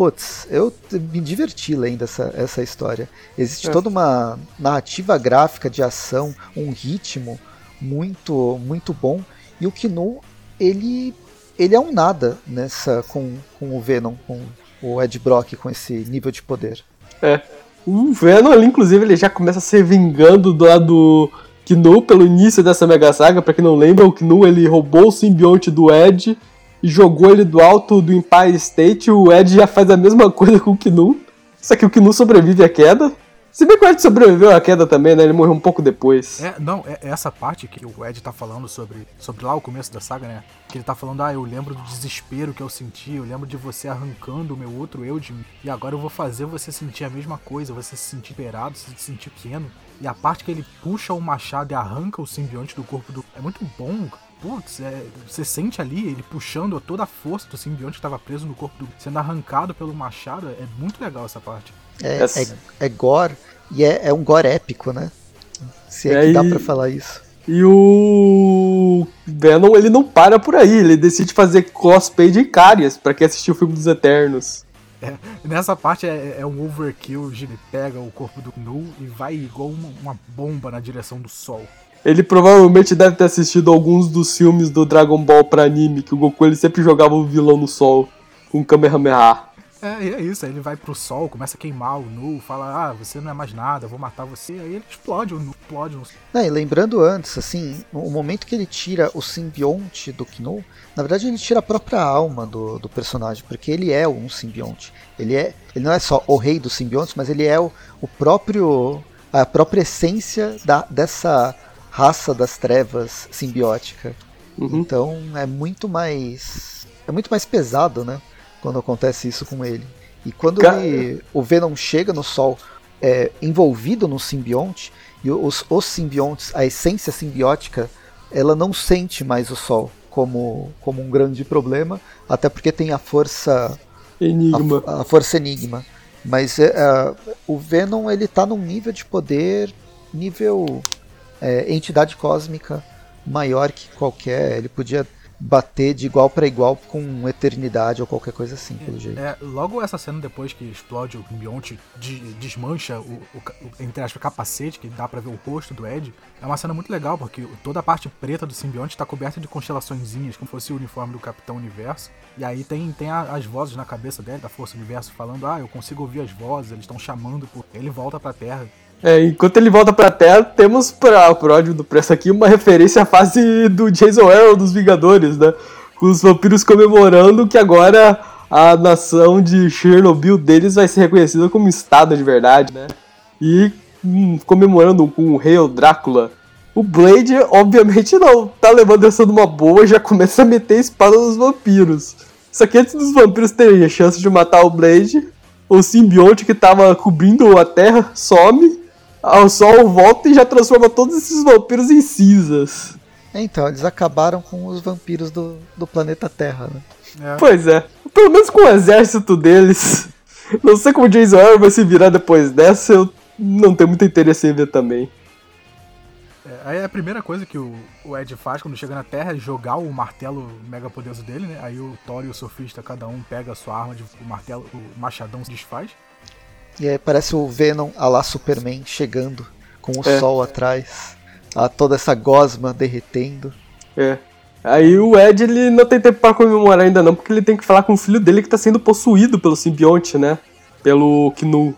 Putz, eu me diverti lendo essa, essa história. Existe é. toda uma narrativa gráfica de ação, um ritmo muito muito bom. E o Kinu, ele, ele é um nada nessa com, com o Venom, com o Ed Brock, com esse nível de poder. É. O Venom ali, inclusive, ele já começa se vingando do lado Knu pelo início dessa mega saga. Pra quem não lembra, o Knu ele roubou o simbionte do Ed e jogou ele do alto do Empire State, o Ed já faz a mesma coisa com o Knu. Só que o Knu sobrevive à queda. Se bem que o Ed sobreviveu à queda também, né? Ele morreu um pouco depois. É, não, é, é essa parte que o Ed tá falando sobre, sobre lá o começo da saga, né? Que ele tá falando, ah, eu lembro do desespero que eu senti, eu lembro de você arrancando o meu outro eu de mim. E agora eu vou fazer você sentir a mesma coisa, você se sentir perado, se sentir pequeno. E a parte que ele puxa o machado e arranca o simbionte do corpo do. É muito bom, putz, é, você sente ali ele puxando toda a força do simbionte que estava preso no corpo do, sendo arrancado pelo machado. É muito legal essa parte. É, é, é gore e é, é, um gore épico, né? Se é, é que dá pra falar isso. E o Venom ele não para por aí, ele decide fazer cosplay de Icarias para quem assistiu o filme dos Eternos. É, nessa parte é, é, um overkill, ele pega o corpo do Nu e vai igual uma, uma bomba na direção do sol. Ele provavelmente deve ter assistido alguns dos filmes do Dragon Ball pra anime, que o Goku ele sempre jogava o vilão no sol, com o Kamehameha. É, é isso, aí ele vai pro sol, começa a queimar o Nu, fala, ah, você não é mais nada, eu vou matar você, aí ele explode o Nu, explode o Não, e lembrando antes, assim, o momento que ele tira o simbionte do Knu, na verdade ele tira a própria alma do, do personagem, porque ele é um simbionte. Ele é. Ele não é só o rei dos simbiontes, mas ele é o, o próprio. a própria essência da, dessa raça das trevas simbiótica. Uhum. Então é muito mais. É muito mais pesado, né? Quando acontece isso com ele. E quando ele, o Venom chega no Sol é, envolvido no simbionte, e os, os simbiontes, a essência simbiótica, ela não sente mais o Sol como, como um grande problema, até porque tem a força. Enigma. A, a força enigma. Mas é, o Venom ele tá num nível de poder nível é, entidade cósmica maior que qualquer. Ele podia bater de igual para igual com eternidade ou qualquer coisa assim, pelo jeito. É, logo essa cena depois que explode o simbionte, de, desmancha o, o, o, entre aspas, capacete, que dá para ver o rosto do Ed, é uma cena muito legal, porque toda a parte preta do simbionte está coberta de constelaçõezinhas, como fosse o uniforme do Capitão Universo. E aí tem, tem a, as vozes na cabeça dele, da Força Universo, falando, ah, eu consigo ouvir as vozes, eles estão chamando por... Ele volta pra Terra é, enquanto ele volta pra Terra, temos para o pródio do preço aqui uma referência à fase do Jason Aaron dos Vingadores, né? Com os vampiros comemorando que agora a nação de Chernobyl deles vai ser reconhecida como estado de verdade, né? E hum, comemorando com o rei Drácula. O Blade, obviamente, não. Tá levando essa numa boa já começa a meter espada nos vampiros. Só que antes dos vampiros terem a chance de matar o Blade, o simbionte que tava cobrindo a Terra some ao sol volta e já transforma todos esses vampiros em cinzas. Então, eles acabaram com os vampiros do, do planeta Terra, né? É. Pois é. Pelo menos com o exército deles. Não sei como o Jason Aaron vai se virar depois dessa, eu não tenho muito interesse em ver também. É, aí é a primeira coisa que o, o Ed faz quando chega na Terra é jogar o martelo mega poderoso dele, né? Aí o Thor e o surfista, cada um pega a sua arma, de, o martelo, o machadão se desfaz. E aí parece o Venom a lá Superman chegando com o é. sol atrás, a toda essa gosma derretendo. É. Aí o Ed ele não tem tempo para comemorar ainda não, porque ele tem que falar com o filho dele que tá sendo possuído pelo simbionte, né? Pelo Knu.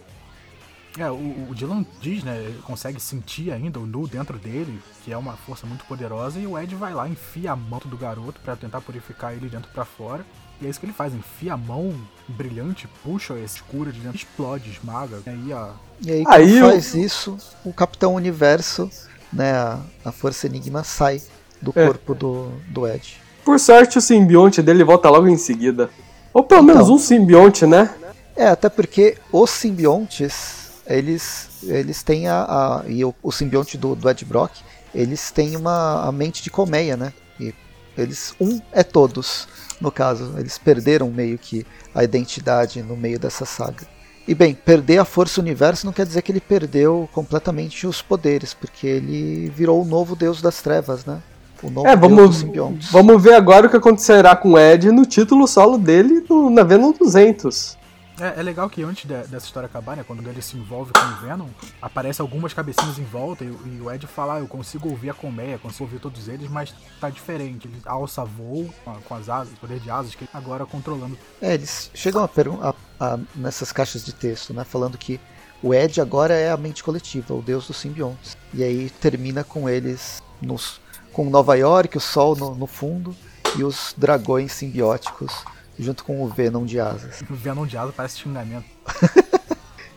É, o, o, Dylan diz, né? Ele consegue sentir ainda o Nu dentro dele, que é uma força muito poderosa, e o Ed vai lá, enfia a mão do garoto para tentar purificar ele dentro para fora. E é isso que ele faz, enfia a mão brilhante, puxa esse escura de dentro, explode, esmaga. E aí, ó. E aí, quando aí faz eu... isso, o Capitão Universo, né, a, a Força Enigma sai do é. corpo do, do Ed. Por sorte, o simbionte dele volta logo em seguida. Ou pelo então, menos um simbionte, né? É, até porque os simbiontes eles, eles têm a, a e o, o, simbionte do, do Ed Brock, eles têm uma a mente de colmeia, né? E eles um é todos, no caso, eles perderam meio que a identidade no meio dessa saga. E bem, perder a força universo não quer dizer que ele perdeu completamente os poderes, porque ele virou o novo deus das trevas, né? O novo é, vamos, vamos ver agora o que acontecerá com o Ed no título solo dele no, na Venom 200. É, é, legal que antes de, dessa história acabar, né, quando ele se envolve com o Venom, aparece algumas cabecinhas em volta e, e o Ed fala, ah, eu consigo ouvir a colmeia, consigo ouvir todos eles, mas tá diferente. Ele alça voo com, com as asas, poder de asas, que agora controlando. É, eles chegam a, a, a, nessas caixas de texto, né, falando que o Ed agora é a mente coletiva, o deus dos simbiontes. E aí termina com eles nos, com Nova York, o sol no, no fundo e os dragões simbióticos junto com o Venom de asas. O Venom de asas parece xingamento.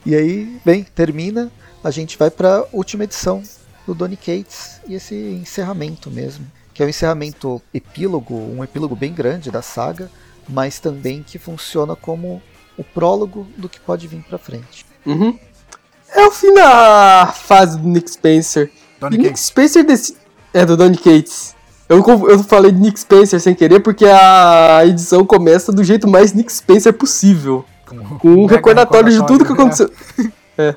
e aí, bem, termina, a gente vai para última edição do Donny Cates e esse encerramento mesmo, que é um encerramento epílogo, um epílogo bem grande da saga, mas também que funciona como o prólogo do que pode vir para frente. Uhum. É o fim da fase do Nick Spencer. Donny Nick Spencer desse... é do Donny Cates. Eu, eu falei de Nick Spencer sem querer porque a edição começa do jeito mais Nick Spencer possível. Com um recordatório de tudo que aconteceu. É.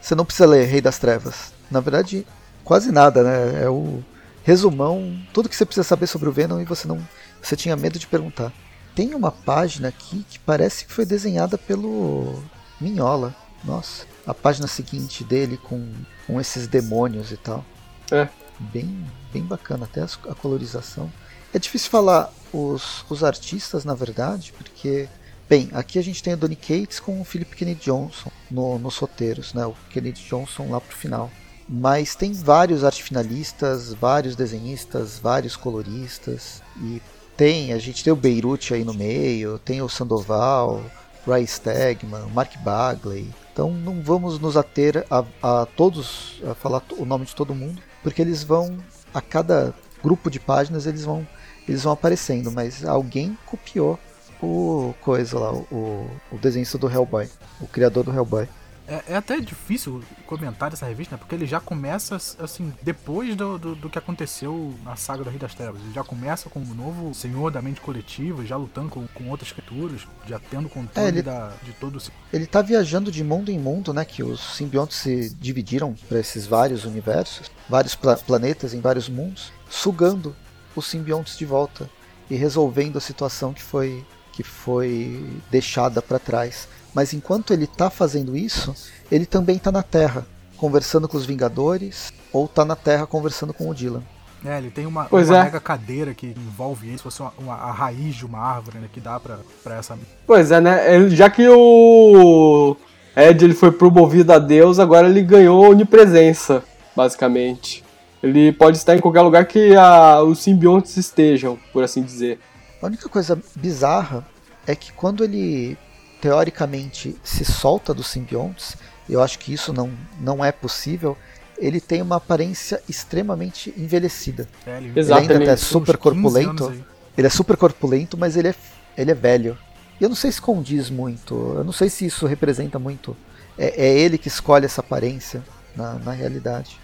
Você não precisa ler Rei das Trevas. Na verdade, quase nada, né? É o resumão, tudo que você precisa saber sobre o Venom e você não. Você tinha medo de perguntar. Tem uma página aqui que parece que foi desenhada pelo Minhola. Nossa. A página seguinte dele com, com esses demônios e tal. É. Bem bem bacana, até a colorização. É difícil falar os, os artistas, na verdade, porque, bem, aqui a gente tem o Donny Cates com o Philip Kennedy Johnson no, nos roteiros, né? O Kennedy Johnson lá pro final. Mas tem vários arte finalistas, vários desenhistas, vários coloristas e tem, a gente tem o Beirute aí no meio, tem o Sandoval, Ray Stegman, Mark Bagley. Então não vamos nos ater a, a todos, a falar o nome de todo mundo, porque eles vão a cada grupo de páginas eles vão eles vão aparecendo, mas alguém copiou o coisa lá, o, o desenhista do Hellboy, o criador do Hellboy. É, é, até difícil comentar essa revista, né? Porque ele já começa, assim, depois do, do, do, que aconteceu na saga do Rei das Trevas. Ele já começa com o novo senhor da mente coletiva, já lutando com, com outras criaturas, já tendo controle é, ele, da, de todo o... Ele tá viajando de mundo em mundo, né? Que os simbiontes se dividiram para esses vários universos, vários pla planetas em vários mundos, sugando os simbiontes de volta e resolvendo a situação que foi, que foi deixada para trás mas enquanto ele está fazendo isso, ele também está na Terra, conversando com os Vingadores, ou está na Terra conversando com o Dylan. É, ele tem uma, pois uma é. mega cadeira que envolve ele, se fosse uma, uma, a raiz de uma árvore, né, que dá pra, pra essa... Pois é, né, já que o Ed ele foi promovido a Deus, agora ele ganhou onipresença, basicamente. Ele pode estar em qualquer lugar que a, os simbiontes estejam, por assim dizer. A única coisa bizarra é que quando ele teoricamente se solta dos simbiontes, eu acho que isso não, não é possível, ele tem uma aparência extremamente envelhecida. É, ele, ele ainda é super corpulento. Ele é super corpulento, mas ele é, ele é velho. E eu não sei se condiz muito, eu não sei se isso representa muito. É, é ele que escolhe essa aparência na, na realidade.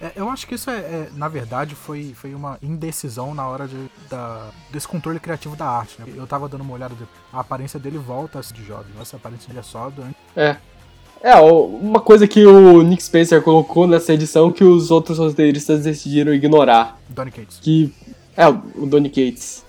É, eu acho que isso é, é, na verdade, foi, foi uma indecisão na hora de, da, desse controle criativo da arte. Né? Eu tava dando uma olhada, de, a aparência dele volta a ser de jovem, essa aparência dele é só durante. É. É, uma coisa que o Nick Spencer colocou nessa edição que os outros roteiristas decidiram ignorar. Donny Cates. Que. É, o Donny Cates.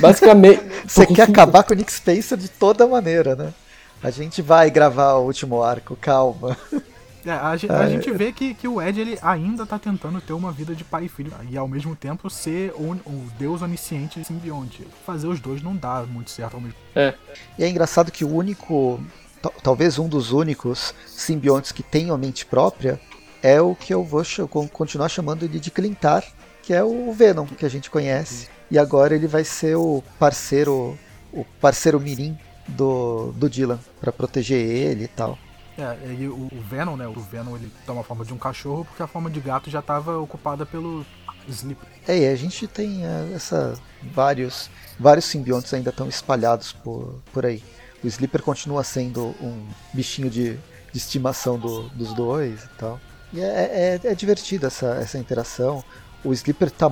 Basicamente. Você quer acabar com o Nick Spencer de toda maneira, né? A gente vai gravar o último arco, calma. É, a, a, a gente vê que, que o Ed ele ainda tá tentando ter uma vida de pai e filho e ao mesmo tempo ser o, o deus onisciente e simbionte. Fazer os dois não dá muito certo ao mesmo tempo. É. E é engraçado que o único, talvez um dos únicos simbiontes que tem uma mente própria é o que eu vou continuar chamando ele de Clintar, que é o Venom que a gente conhece. E agora ele vai ser o parceiro, o parceiro mirim do, do Dylan para proteger ele e tal. É, e o, Venom, né? O Venom ele toma a forma de um cachorro porque a forma de gato já estava ocupada pelo Sleeper. É, e a gente tem é, essa vários vários simbiontes ainda estão espalhados por, por aí. O Sleeper continua sendo um bichinho de, de estimação do, dos dois e tal. E é, é, é divertida essa, essa interação. O Sleeper tá.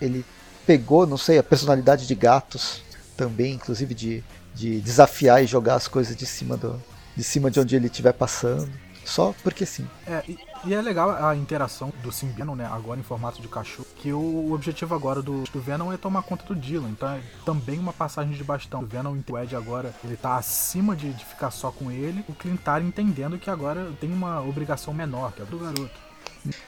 Ele pegou, não sei, a personalidade de gatos também, inclusive de, de desafiar e jogar as coisas de cima do, de cima de onde ele estiver passando. Só porque sim. É, e, e, é legal a interação do Venom, né? Agora em formato de cachorro. Que o, objetivo agora do, do Venom é tomar conta do Dylan. Então é também uma passagem de bastão. O Venom, o Ed agora, ele tá acima de, de ficar só com ele. O Clintar entendendo que agora tem uma obrigação menor, que é do garoto.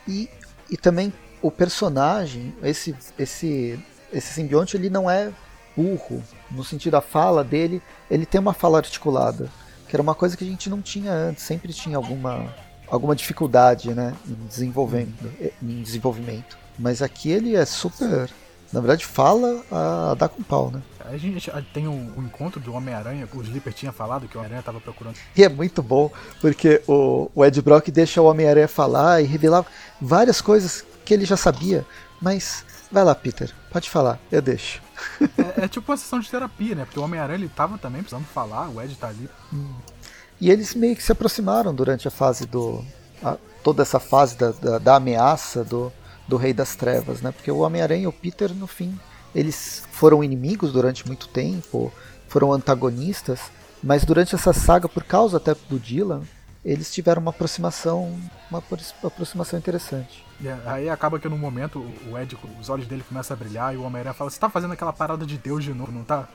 E, e também o personagem, esse, esse, esse simbionte, ele não é burro. No sentido da fala dele, ele tem uma fala articulada que era uma coisa que a gente não tinha antes, sempre tinha alguma, alguma dificuldade né, em, desenvolvendo, em desenvolvimento. Mas aqui ele é super. Na verdade, fala a, a dar com pau, né? A gente tem um, um encontro do Homem-Aranha, o Slipper tinha falado que o Homem-Aranha estava procurando. E é muito bom, porque o, o Ed Brock deixa o Homem-Aranha falar e revelar várias coisas que ele já sabia, mas vai lá, Peter, pode falar, eu deixo. É, é, tipo uma sessão de terapia, né? Porque o Homem-Aranha ele tava também precisando falar, o Ed tá ali. Hum. E eles meio que se aproximaram durante a fase do. A, toda essa fase da, da, da, ameaça do, do Rei das Trevas, né? Porque o Homem-Aranha e o Peter, no fim, eles foram inimigos durante muito tempo, foram antagonistas, mas durante essa saga, por causa até do Dylan, eles tiveram uma aproximação, uma aproximação interessante. Yeah, aí acaba que no momento o Ed, os olhos dele começam a brilhar e o Homem-Aranha fala: Você tá fazendo aquela parada de Deus de novo, não tá?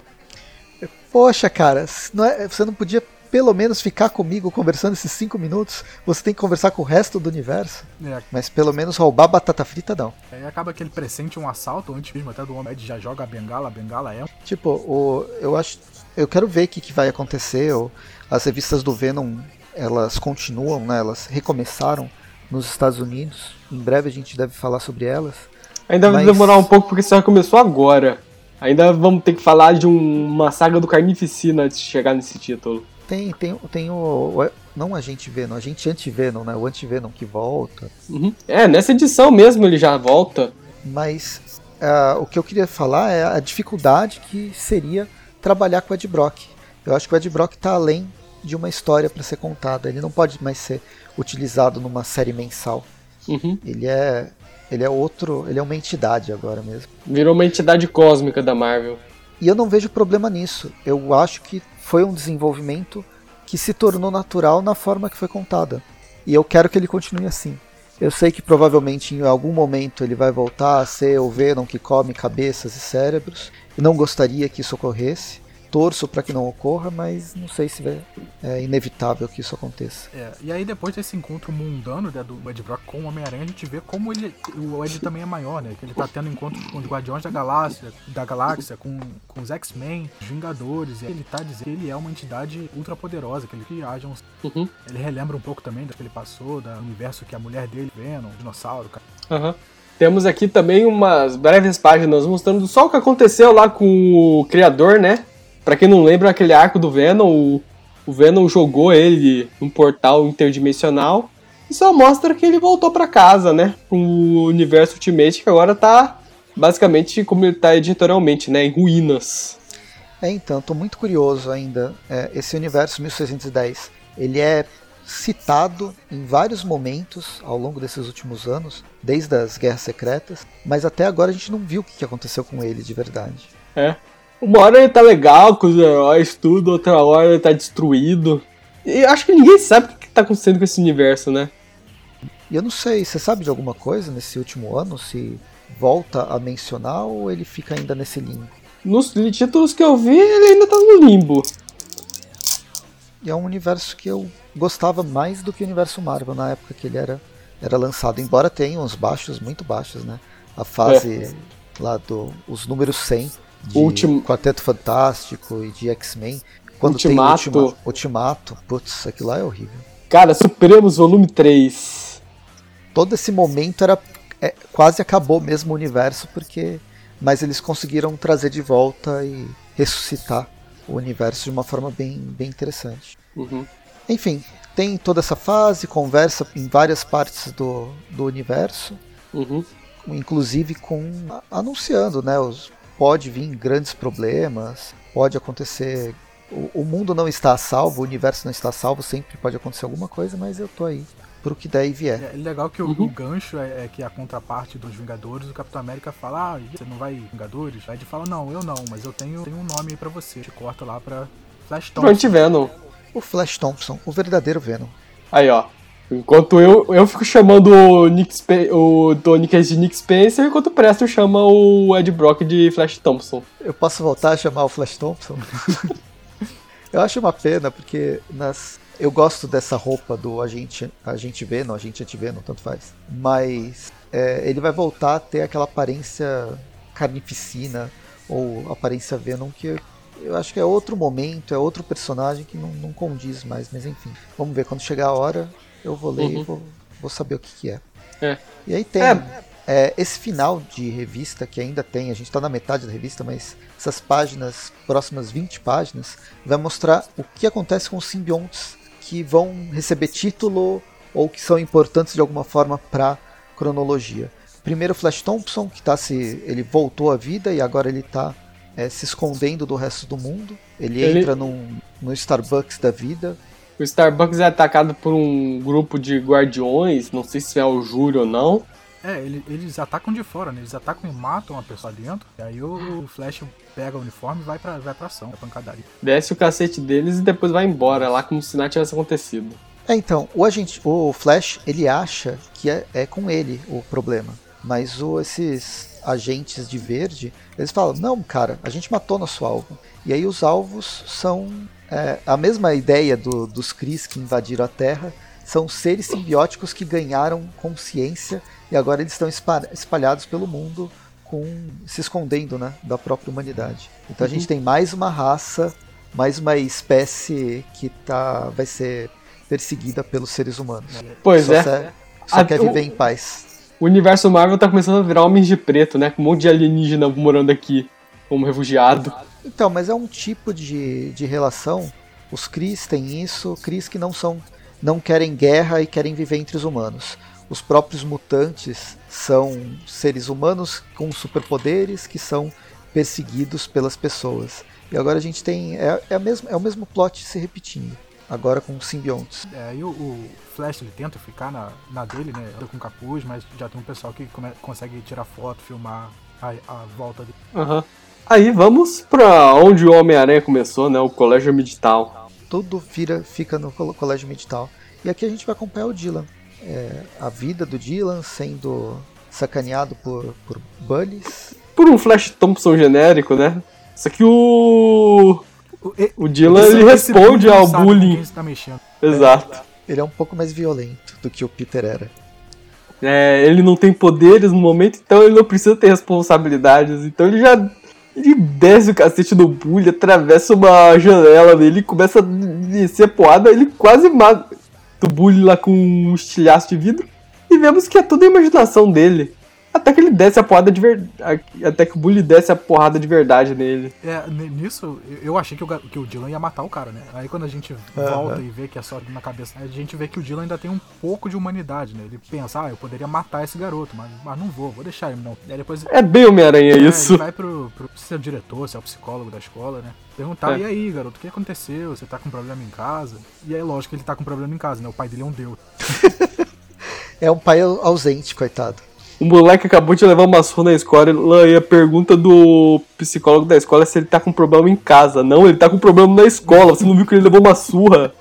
Poxa, cara, não é, você não podia pelo menos ficar comigo conversando esses cinco minutos? Você tem que conversar com o resto do universo. É. Mas pelo menos roubar batata frita não. Aí acaba que ele pressente um assalto antes mesmo até do homem já joga a bengala, a bengala é. Tipo, o, eu acho. Eu quero ver o que, que vai acontecer. As revistas do Venom elas continuam, né? Elas recomeçaram nos Estados Unidos. Em breve a gente deve falar sobre elas. Ainda vai demorar um pouco porque só começou agora. Ainda vamos ter que falar de um, uma saga do Carnificina antes de chegar nesse título. Tem, tem, tem o, o Não o Agente Venom, Agente Anti-Venom, né? O Anti-Venom que volta. Uhum. É, nessa edição mesmo ele já volta. Mas uh, o que eu queria falar é a dificuldade que seria trabalhar com o Ed Brock. Eu acho que o Ed Brock está além de uma história para ser contada. Ele não pode mais ser utilizado numa série mensal. Uhum. Ele é ele é outro, ele é uma entidade agora mesmo. Virou uma entidade cósmica da Marvel. E eu não vejo problema nisso. Eu acho que foi um desenvolvimento que se tornou natural na forma que foi contada. E eu quero que ele continue assim. Eu sei que provavelmente em algum momento ele vai voltar a ser o Venom que come cabeças e cérebros. Não gostaria que isso ocorresse torço para que não ocorra, mas não sei se é inevitável que isso aconteça. É, e aí depois desse encontro mundano né, do Ed Brock com o Homem-Aranha, a gente vê como ele, o Ed também é maior, né? Que ele tá tendo encontros com os Guardiões da Galáxia, da Galáxia com, com os X-Men, os Vingadores, e ele tá dizendo que ele é uma entidade ultra poderosa, que ele viaja uns... Uhum. Ele relembra um pouco também do que ele passou, do universo que a mulher dele, Venom, dinossauro, cara. Uhum. Temos aqui também umas breves páginas mostrando só o que aconteceu lá com o criador, né? Para quem não lembra, aquele arco do Venom, o, o Venom jogou ele num portal interdimensional e só mostra que ele voltou para casa, né? O universo Ultimate que agora tá basicamente como ele tá editorialmente, né? Em ruínas. É, então, tô muito curioso ainda. É, esse universo 1610, ele é citado em vários momentos ao longo desses últimos anos, desde as Guerras Secretas, mas até agora a gente não viu o que aconteceu com ele de verdade. É, uma hora ele tá legal com os heróis, tudo, outra hora ele tá destruído. E acho que ninguém sabe o que tá acontecendo com esse universo, né? E eu não sei, você sabe de alguma coisa nesse último ano? Se volta a mencionar ou ele fica ainda nesse limbo? Nos títulos que eu vi, ele ainda tá no limbo. E é um universo que eu gostava mais do que o universo Marvel na época que ele era, era lançado. Embora tenha uns baixos muito baixos, né? A fase é. lá do. os números 100 de Ultim... Quarteto Fantástico e de X-Men. Quando Ultimato. tem Ultima... Ultimato, putz, aquilo lá é horrível. Cara, Supremos Volume 3. Todo esse momento era. É, quase acabou mesmo o universo, porque. Mas eles conseguiram trazer de volta e ressuscitar o universo de uma forma bem, bem interessante. Uhum. Enfim, tem toda essa fase, conversa em várias partes do, do universo, uhum. inclusive com anunciando, né? Os, pode vir grandes problemas, pode acontecer. O, o mundo não está a salvo, o universo não está a salvo, sempre pode acontecer alguma coisa, mas eu tô aí pro que daí vier. É legal que o, uhum. o gancho é, é, que a contraparte dos Vingadores, o Capitão América fala, ah, você não vai Vingadores? Aí ele fala, não, eu não, mas eu tenho, tenho um nome aí pra você. Te corta lá pra Flash Thompson. Venom. O Flash Thompson, o verdadeiro Venom. Aí, ó. Enquanto eu, eu fico chamando o, Nick Sp o Tony Case de Nick Spencer, enquanto o Presto chama o Ed Brock de Flash Thompson. Eu posso voltar a chamar o Flash Thompson? eu acho uma pena, porque nas eu gosto dessa roupa do agente, agente Venom, agente anti-Venom, tanto faz. Mas é, ele vai voltar a ter aquela aparência carnificina ou aparência Venom que eu acho que é outro momento, é outro personagem que não, não condiz mais, mas enfim. Vamos ver, quando chegar a hora, eu vou ler uhum. e vou, vou saber o que, que é. é. E aí tem é. É, esse final de revista que ainda tem, a gente está na metade da revista, mas essas páginas, próximas 20 páginas, vai mostrar o que acontece com os simbiontes que vão receber título ou que são importantes de alguma forma para cronologia. Primeiro Flash Thompson, que tá se ele voltou à vida e agora ele está é, se escondendo do resto do mundo. Ele, ele... entra num, no Starbucks da vida. O Starbucks é atacado por um grupo de guardiões, não sei se é o Júlio ou não. É, ele, eles atacam de fora, né? Eles atacam e matam a pessoa dentro. E aí o, Flash pega o uniforme e vai pra, vai pra ação, é pancadaria. Desce o cacete deles e depois vai embora, lá como se nada tivesse acontecido. É, então, o agente, o Flash, ele acha que é, é com ele o problema. Mas o, esses agentes de verde, eles falam, não, cara, a gente matou nosso alvo. E aí os alvos são é, a mesma ideia do, dos Cris que invadiram a Terra, são seres simbióticos que ganharam consciência e agora eles estão espalhados pelo mundo com se escondendo né, da própria humanidade. Então uhum. a gente tem mais uma raça, mais uma espécie que tá, vai ser perseguida pelos seres humanos. Pois só é. Só, só quer viver o, em paz. O universo Marvel tá começando a virar homens de preto, né? Com um monte de alienígena morando aqui como refugiado. Então, mas é um tipo de, de relação. Os Cris têm isso, Cris que não são. não querem guerra e querem viver entre os humanos os próprios mutantes são seres humanos com superpoderes que são perseguidos pelas pessoas. E agora a gente tem. É, é, a mesmo, é o mesmo plot se repetindo. Agora com simbiontes. É, e o, o, Flash ele tenta ficar na, na dele, né? Com capuz, mas já tem um pessoal que come, consegue tirar foto, filmar a, a volta dele. Uhum. Aí vamos pra onde o Homem-Aranha começou, né? O Colégio Medital. Tudo vira, fica no Colégio Medital. E aqui a gente vai acompanhar o Dylan é, a vida do Dylan sendo sacaneado por, por bullies. Por um Flash Thompson genérico, né? Só que o. O, Dylan ele responde ao bullying. Tá Exato. É, ele é um pouco mais violento do que o Peter era. É, ele não tem poderes no momento, então ele não precisa ter responsabilidades. Então ele já. Ele desce o cacete do bully, atravessa uma janela dele, começa a descer a poada, ele quase mata do bully lá com um estilhaço de vidro. E vemos que é tudo a imaginação dele. Até que ele desce a porrada de verdade. Até que o Bully desce a porrada de verdade nele. É, nisso, eu achei que o, que o Dylan ia matar o cara, né? Aí quando a gente volta e vê que é só na cabeça, a gente vê que o Dylan ainda tem um pouco de humanidade, né? Ele pensa, ah, eu poderia matar esse garoto, mas, mas não vou, vou deixar ele não. Aí depois, é bem Homem-Aranha é, isso. Ele vai pro, pro se é o diretor, se é o psicólogo da escola, né? Perguntar, é. e aí, garoto, o que aconteceu? Você tá com problema em casa? E aí, lógico que ele tá com problema em casa, né? O pai dele é um deus. é um pai ausente, coitado. O moleque acabou de levar uma surra na escola e a pergunta do psicólogo da escola é se ele tá com problema em casa. Não, ele tá com problema na escola. Você não viu que ele levou uma surra?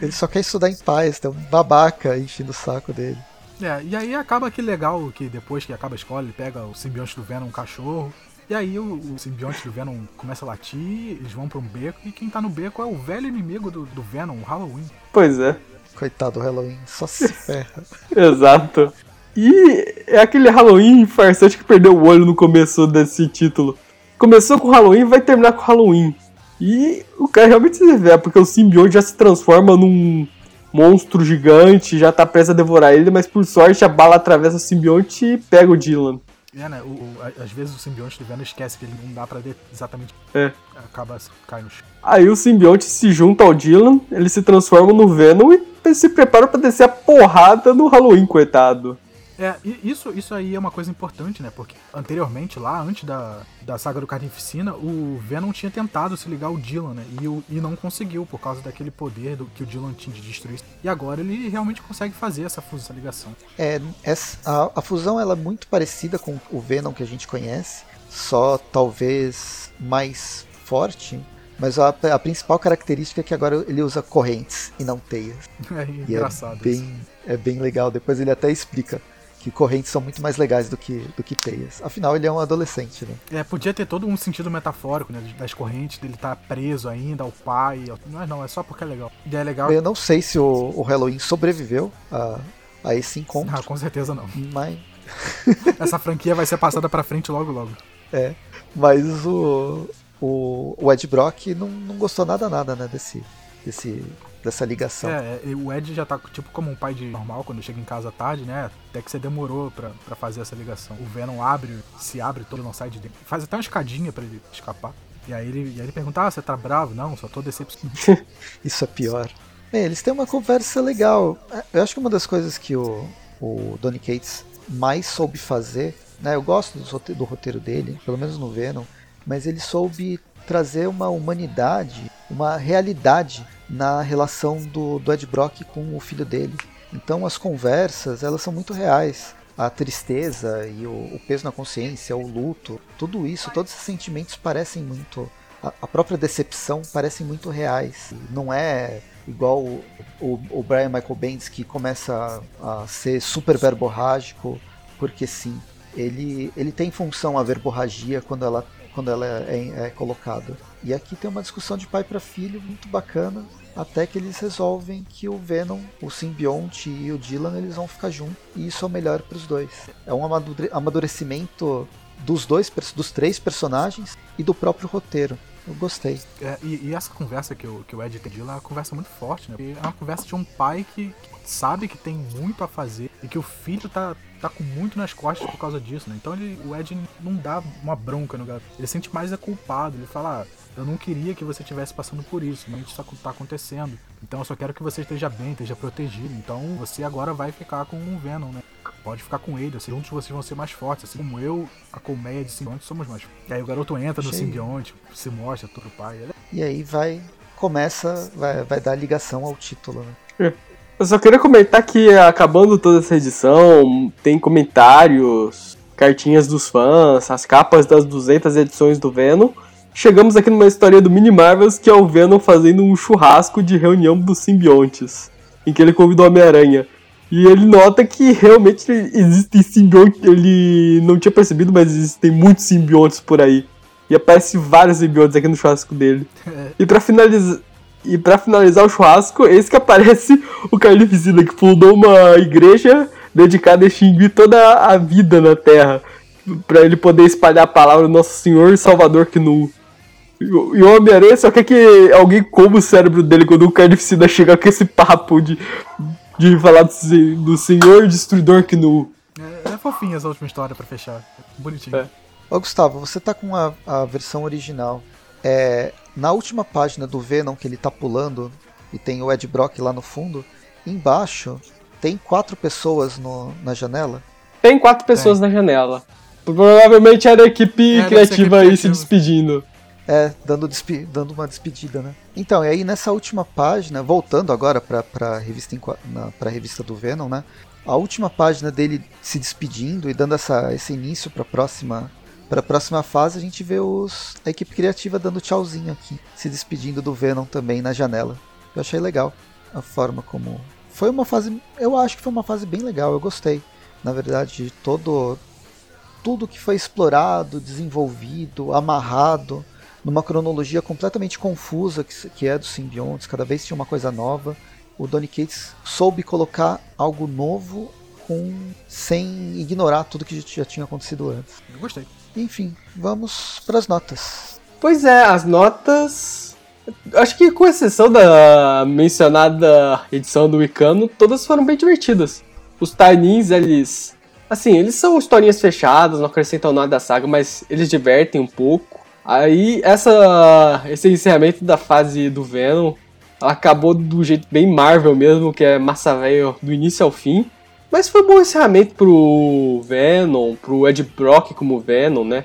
Ele só quer estudar em paz, tem um babaca enchendo o saco dele. É, e aí acaba que legal que depois que acaba a escola, ele pega o simbionte do Venom, um cachorro. E aí o, o simbionte do Venom começa a latir, eles vão pra um beco, e quem tá no beco é o velho inimigo do, do Venom, o Halloween. Pois é. Coitado do Halloween, só se ferra. Exato. E é aquele Halloween farsante que perdeu o olho no começo desse título. Começou com Halloween vai terminar com Halloween. E o cara realmente se revela, porque o simbionte já se transforma num monstro gigante, já tá prestes a devorar ele, mas por sorte a bala atravessa o simbionte e pega o Dylan. É, né? O, o, às vezes o simbionte do Venom esquece que ele não dá pra ver exatamente. É. Acaba caindo. Aí o simbionte se junta ao Dylan, ele se transforma no Venom e se prepara para descer a porrada no Halloween, coitado. É, isso, isso aí é uma coisa importante, né? Porque anteriormente, lá, antes da, da saga do Carnificina, o Venom tinha tentado se ligar ao Dylan, né? E, o, e não conseguiu, por causa daquele poder do, que o Dylan tinha de destruir. E agora ele realmente consegue fazer essa, fusão, essa ligação. É, essa, a, a fusão ela é muito parecida com o Venom que a gente conhece, só talvez mais forte, mas a, a, principal característica é que agora ele usa correntes e não teias. É engraçado. É bem, é bem legal. Depois ele até explica que correntes são muito mais legais do que, do que teias. Afinal, ele é um adolescente, né? É, podia ter todo um sentido metafórico, né? Das correntes, dele estar tá preso ainda ao pai. Não é não, é só porque é legal. E é legal. Eu não sei se o, o Halloween sobreviveu a, a esse encontro. Ah, com certeza não. Mas. Essa franquia vai ser passada pra frente logo logo. É. Mas o. O, o Ed Brock não, não gostou nada, nada, né? Desse, desse dessa ligação. É, é, o Ed já tá tipo como um pai de normal quando chega em casa tarde, né? Até que você demorou pra, pra fazer essa ligação. O Venom abre, se abre todo, não sai de dentro. Faz até uma escadinha para ele escapar. E aí ele, e aí ele pergunta: Ah, você tá bravo? Não, só tô decepcionado. Isso é pior. Bem, eles têm uma conversa legal. Eu acho que uma das coisas que o, o Donny Cates mais soube fazer, né? Eu gosto do, do roteiro dele, pelo menos no Venom, mas ele soube trazer uma humanidade, uma realidade na relação do, do Ed Brock com o filho dele. Então as conversas elas são muito reais. A tristeza e o, o peso na consciência, o luto, tudo isso, todos esses sentimentos parecem muito. A, a própria decepção parecem muito reais. Não é igual o, o, o Brian Michael Bendis que começa a, a ser super verborrágico, porque sim. Ele, ele tem função a verborragia quando ela, quando ela é, é, colocada. E aqui tem uma discussão de pai para filho muito bacana, até que eles resolvem que o Venom, o simbionte e o Dylan eles vão ficar juntos e isso é o melhor para os dois. É um amadurecimento dos dois, dos três personagens e do próprio roteiro. Eu gostei. É, e, e, essa conversa que o, que o Ed tem é uma conversa muito forte, né? É uma conversa de um pai que, que sabe que tem muito a fazer e que o filho tá, tá com muito nas costas por causa disso, né? Então ele, o Ed não dá uma bronca no garoto. Ele sente mais é culpado. Ele fala, ah, eu não queria que você estivesse passando por isso, mas isso está acontecendo. Então eu só quero que você esteja bem, esteja protegido. Então você agora vai ficar com o Venom, né? Pode ficar com ele, assim, juntos vocês vão ser mais fortes. Assim como eu, a colmeia de simbionte, somos mais fortes. E aí o garoto entra no simbionte, se mostra todo o pai. Ele... E aí vai, começa, vai, vai dar ligação ao título, né? É. Eu só queria comentar que acabando toda essa edição, tem comentários, cartinhas dos fãs, as capas das 200 edições do Venom chegamos aqui numa história do Mini Marvels que é o Venom fazendo um churrasco de reunião dos simbiontes, em que ele convida o Homem-Aranha. E ele nota que realmente existem simbiontes, ele não tinha percebido, mas existem muitos simbiontes por aí. E aparece vários simbiontes aqui no churrasco dele. E para finalizar, e para finalizar o churrasco, esse que aparece o Carnificina que fundou uma igreja dedicada a extinguir toda a vida na Terra, para ele poder espalhar a palavra do Nosso Senhor e Salvador Knu. E o Homem-Aranha só quer que alguém coma o cérebro dele quando o Carnificina chegar com esse papo de, de falar do, do Senhor Destruidor que no. É, é fofinha essa última história pra fechar. Bonitinho. É. Ô Gustavo, você tá com a, a versão original. É, na última página do Venom que ele tá pulando e tem o Ed Brock lá no fundo, embaixo tem quatro pessoas no, na janela? Tem quatro pessoas na janela. Provavelmente era a equipe é, criativa aí se despedindo. É, dando, dando uma despedida, né? Então, e aí nessa última página, voltando agora para a revista, pra revista do Venom, né? A última página dele se despedindo e dando essa, esse início para a próxima para a próxima fase, a gente vê os, a equipe criativa dando tchauzinho aqui, se despedindo do Venom também na janela. Eu achei legal. a forma como. Foi uma fase. Eu acho que foi uma fase bem legal, eu gostei. Na verdade, de todo. Tudo que foi explorado, desenvolvido, amarrado, numa cronologia completamente confusa que, que é dos simbiontes, cada vez tinha uma coisa nova. O Donny Cates soube colocar algo novo com sem ignorar tudo que já tinha acontecido antes. Eu gostei. Enfim, vamos para as notas. Pois é, as notas. Acho que com exceção da mencionada edição do Wicano, todas foram bem divertidas. Os Tainins, eles. Assim, eles são historinhas fechadas, não acrescentam nada à saga, mas eles divertem um pouco. Aí, essa, esse encerramento da fase do Venom, ela acabou do jeito bem Marvel mesmo, que é massa velho do início ao fim. Mas foi um bom encerramento pro Venom, pro Ed Brock como Venom, né?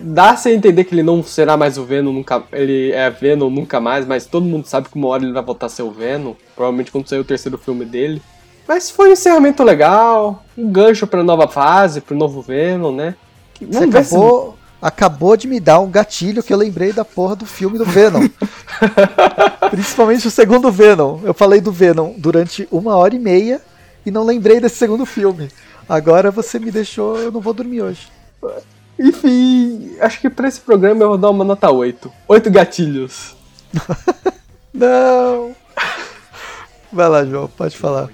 Dá-se a entender que ele não será mais o Venom nunca. Ele é Venom nunca mais, mas todo mundo sabe que uma hora ele vai voltar a ser o Venom. Provavelmente quando sair o terceiro filme dele. Mas foi um encerramento legal, um gancho pra nova fase, pro novo Venom, né? Você acabou, se... acabou de me dar um gatilho que eu lembrei da porra do filme do Venom. Principalmente o segundo Venom. Eu falei do Venom durante uma hora e meia e não lembrei desse segundo filme. Agora você me deixou, eu não vou dormir hoje. Enfim, acho que pra esse programa eu vou dar uma nota 8. 8 gatilhos. não! Vai lá, João, pode falar.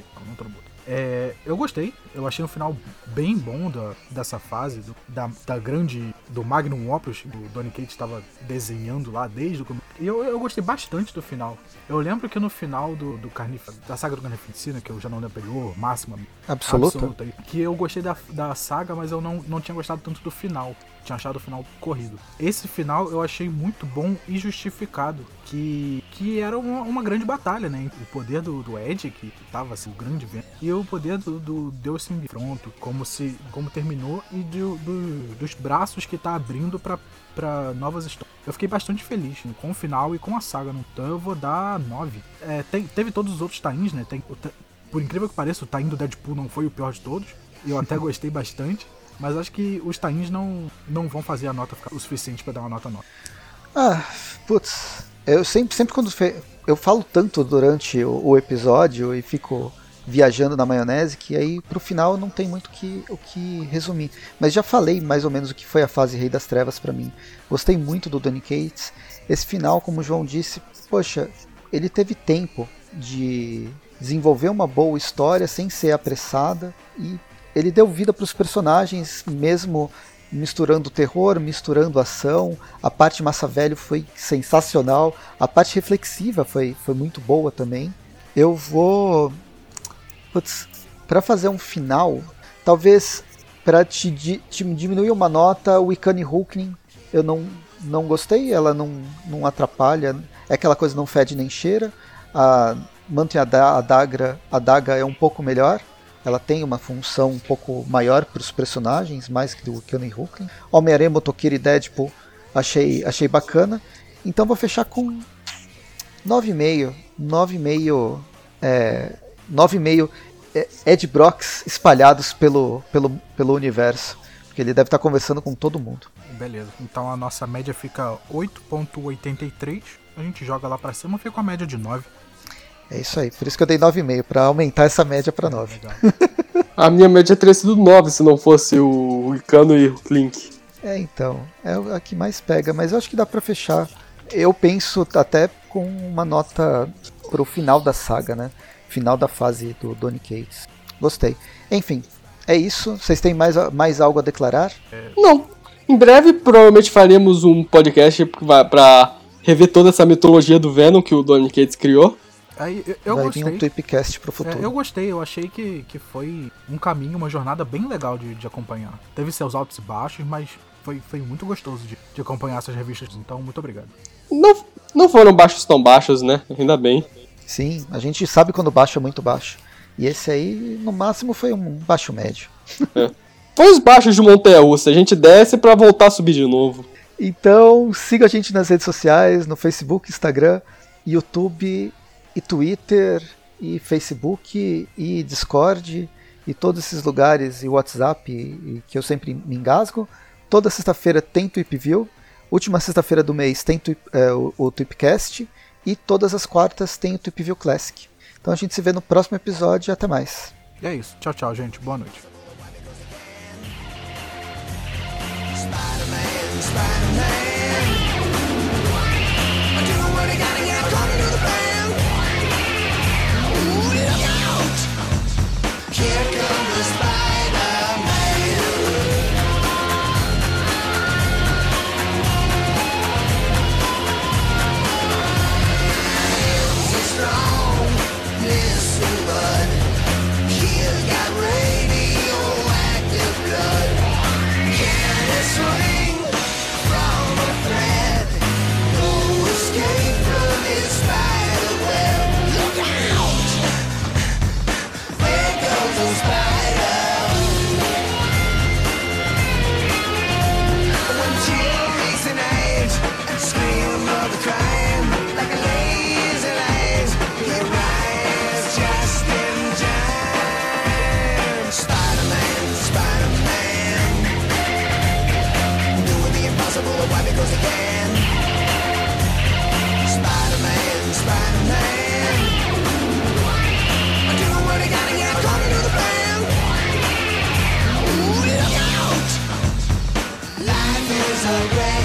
É, eu gostei, eu achei um final bem bom da, dessa fase, do, da, da grande. do Magnum Opus, que o Donny Cates estava desenhando lá desde o começo. E eu, eu gostei bastante do final. Eu lembro que no final do, do Carnif da saga do Carnificina, que eu já não lembro anterior, máxima, absoluta, absoluta que eu gostei da, da saga, mas eu não, não tinha gostado tanto do final tinha achado o final corrido. Esse final eu achei muito bom e justificado, que, que era uma, uma grande batalha, né? O poder do, do Ed, que, tava assim, o grande vento, e o poder do, do Deus Pronto, como se como terminou, e do, do, dos braços que tá abrindo para para novas histórias. Eu fiquei bastante feliz né, com o final e com a saga, então eu vou dar 9. É, tem, teve todos os outros tains, né? Tem, por incrível que pareça, o tain do Deadpool não foi o pior de todos. Eu até gostei bastante. Mas acho que os tains não, não vão fazer a nota ficar o suficiente para dar uma nota nova. Ah, putz. Eu sempre, sempre quando fe... eu falo tanto durante o, o, episódio e fico viajando na maionese que aí pro final não tem muito que, o que resumir. Mas já falei mais ou menos o que foi a fase Rei das Trevas para mim. Gostei muito do Donny Cates. Esse final, como o João disse, poxa, ele teve tempo de desenvolver uma boa história sem ser apressada e ele deu vida para os personagens, mesmo misturando terror, misturando ação. A parte massa velho foi sensacional. A parte reflexiva foi, foi muito boa também. Eu vou. para fazer um final, talvez para te, te, diminuir uma nota, o Ikane Hulkling eu não, não gostei, ela não, não atrapalha, é aquela coisa não fede nem cheira. A Mantém a, da, a, dagra, a daga é um pouco melhor, ela tem uma função um pouco maior para os personagens, mais que do Keanu Hulk. Homem-Aranha, Motoqueiro e Deadpool achei, achei bacana. Então vou fechar com 9,5. 9,5 é, 9,5 é, Ed Brocks espalhados pelo, pelo, pelo universo. Porque ele deve estar conversando com todo mundo. Beleza. Então a nossa média fica 8,83. A gente joga lá para cima, fica com a média de 9. É isso aí, por isso que eu dei 9,5, para aumentar essa média para 9. a minha média teria sido 9 se não fosse o Icano e o Clink. É, então, é a que mais pega, mas eu acho que dá para fechar. Eu penso até com uma nota pro final da saga, né? Final da fase do Donny Cates. Gostei. Enfim, é isso. Vocês têm mais, mais algo a declarar? Não. Em breve, provavelmente faremos um podcast para rever toda essa mitologia do Venom que o Donny Cates criou. Aí, eu, eu Vai gostei. vir um Tweepcast pro futuro. É, eu gostei, eu achei que, que foi um caminho, uma jornada bem legal de, de acompanhar. Teve seus altos e baixos, mas foi, foi muito gostoso de, de acompanhar essas revistas, então muito obrigado. Não, não foram baixos tão baixos, né? Ainda bem. Sim, a gente sabe quando baixo é muito baixo. E esse aí, no máximo, foi um baixo médio. É. Foi os baixos de Montanha Russa, a gente desce para voltar a subir de novo. Então, siga a gente nas redes sociais, no Facebook, Instagram, YouTube e Twitter, e Facebook, e Discord, e todos esses lugares, e WhatsApp, e, que eu sempre me engasgo. Toda sexta-feira tem Tweepview, última sexta-feira do mês tem tweep, é, o, o Tweepcast, e todas as quartas tem o Tweepview Classic. Então a gente se vê no próximo episódio e até mais. E é isso. Tchau, tchau, gente. Boa noite. surrender.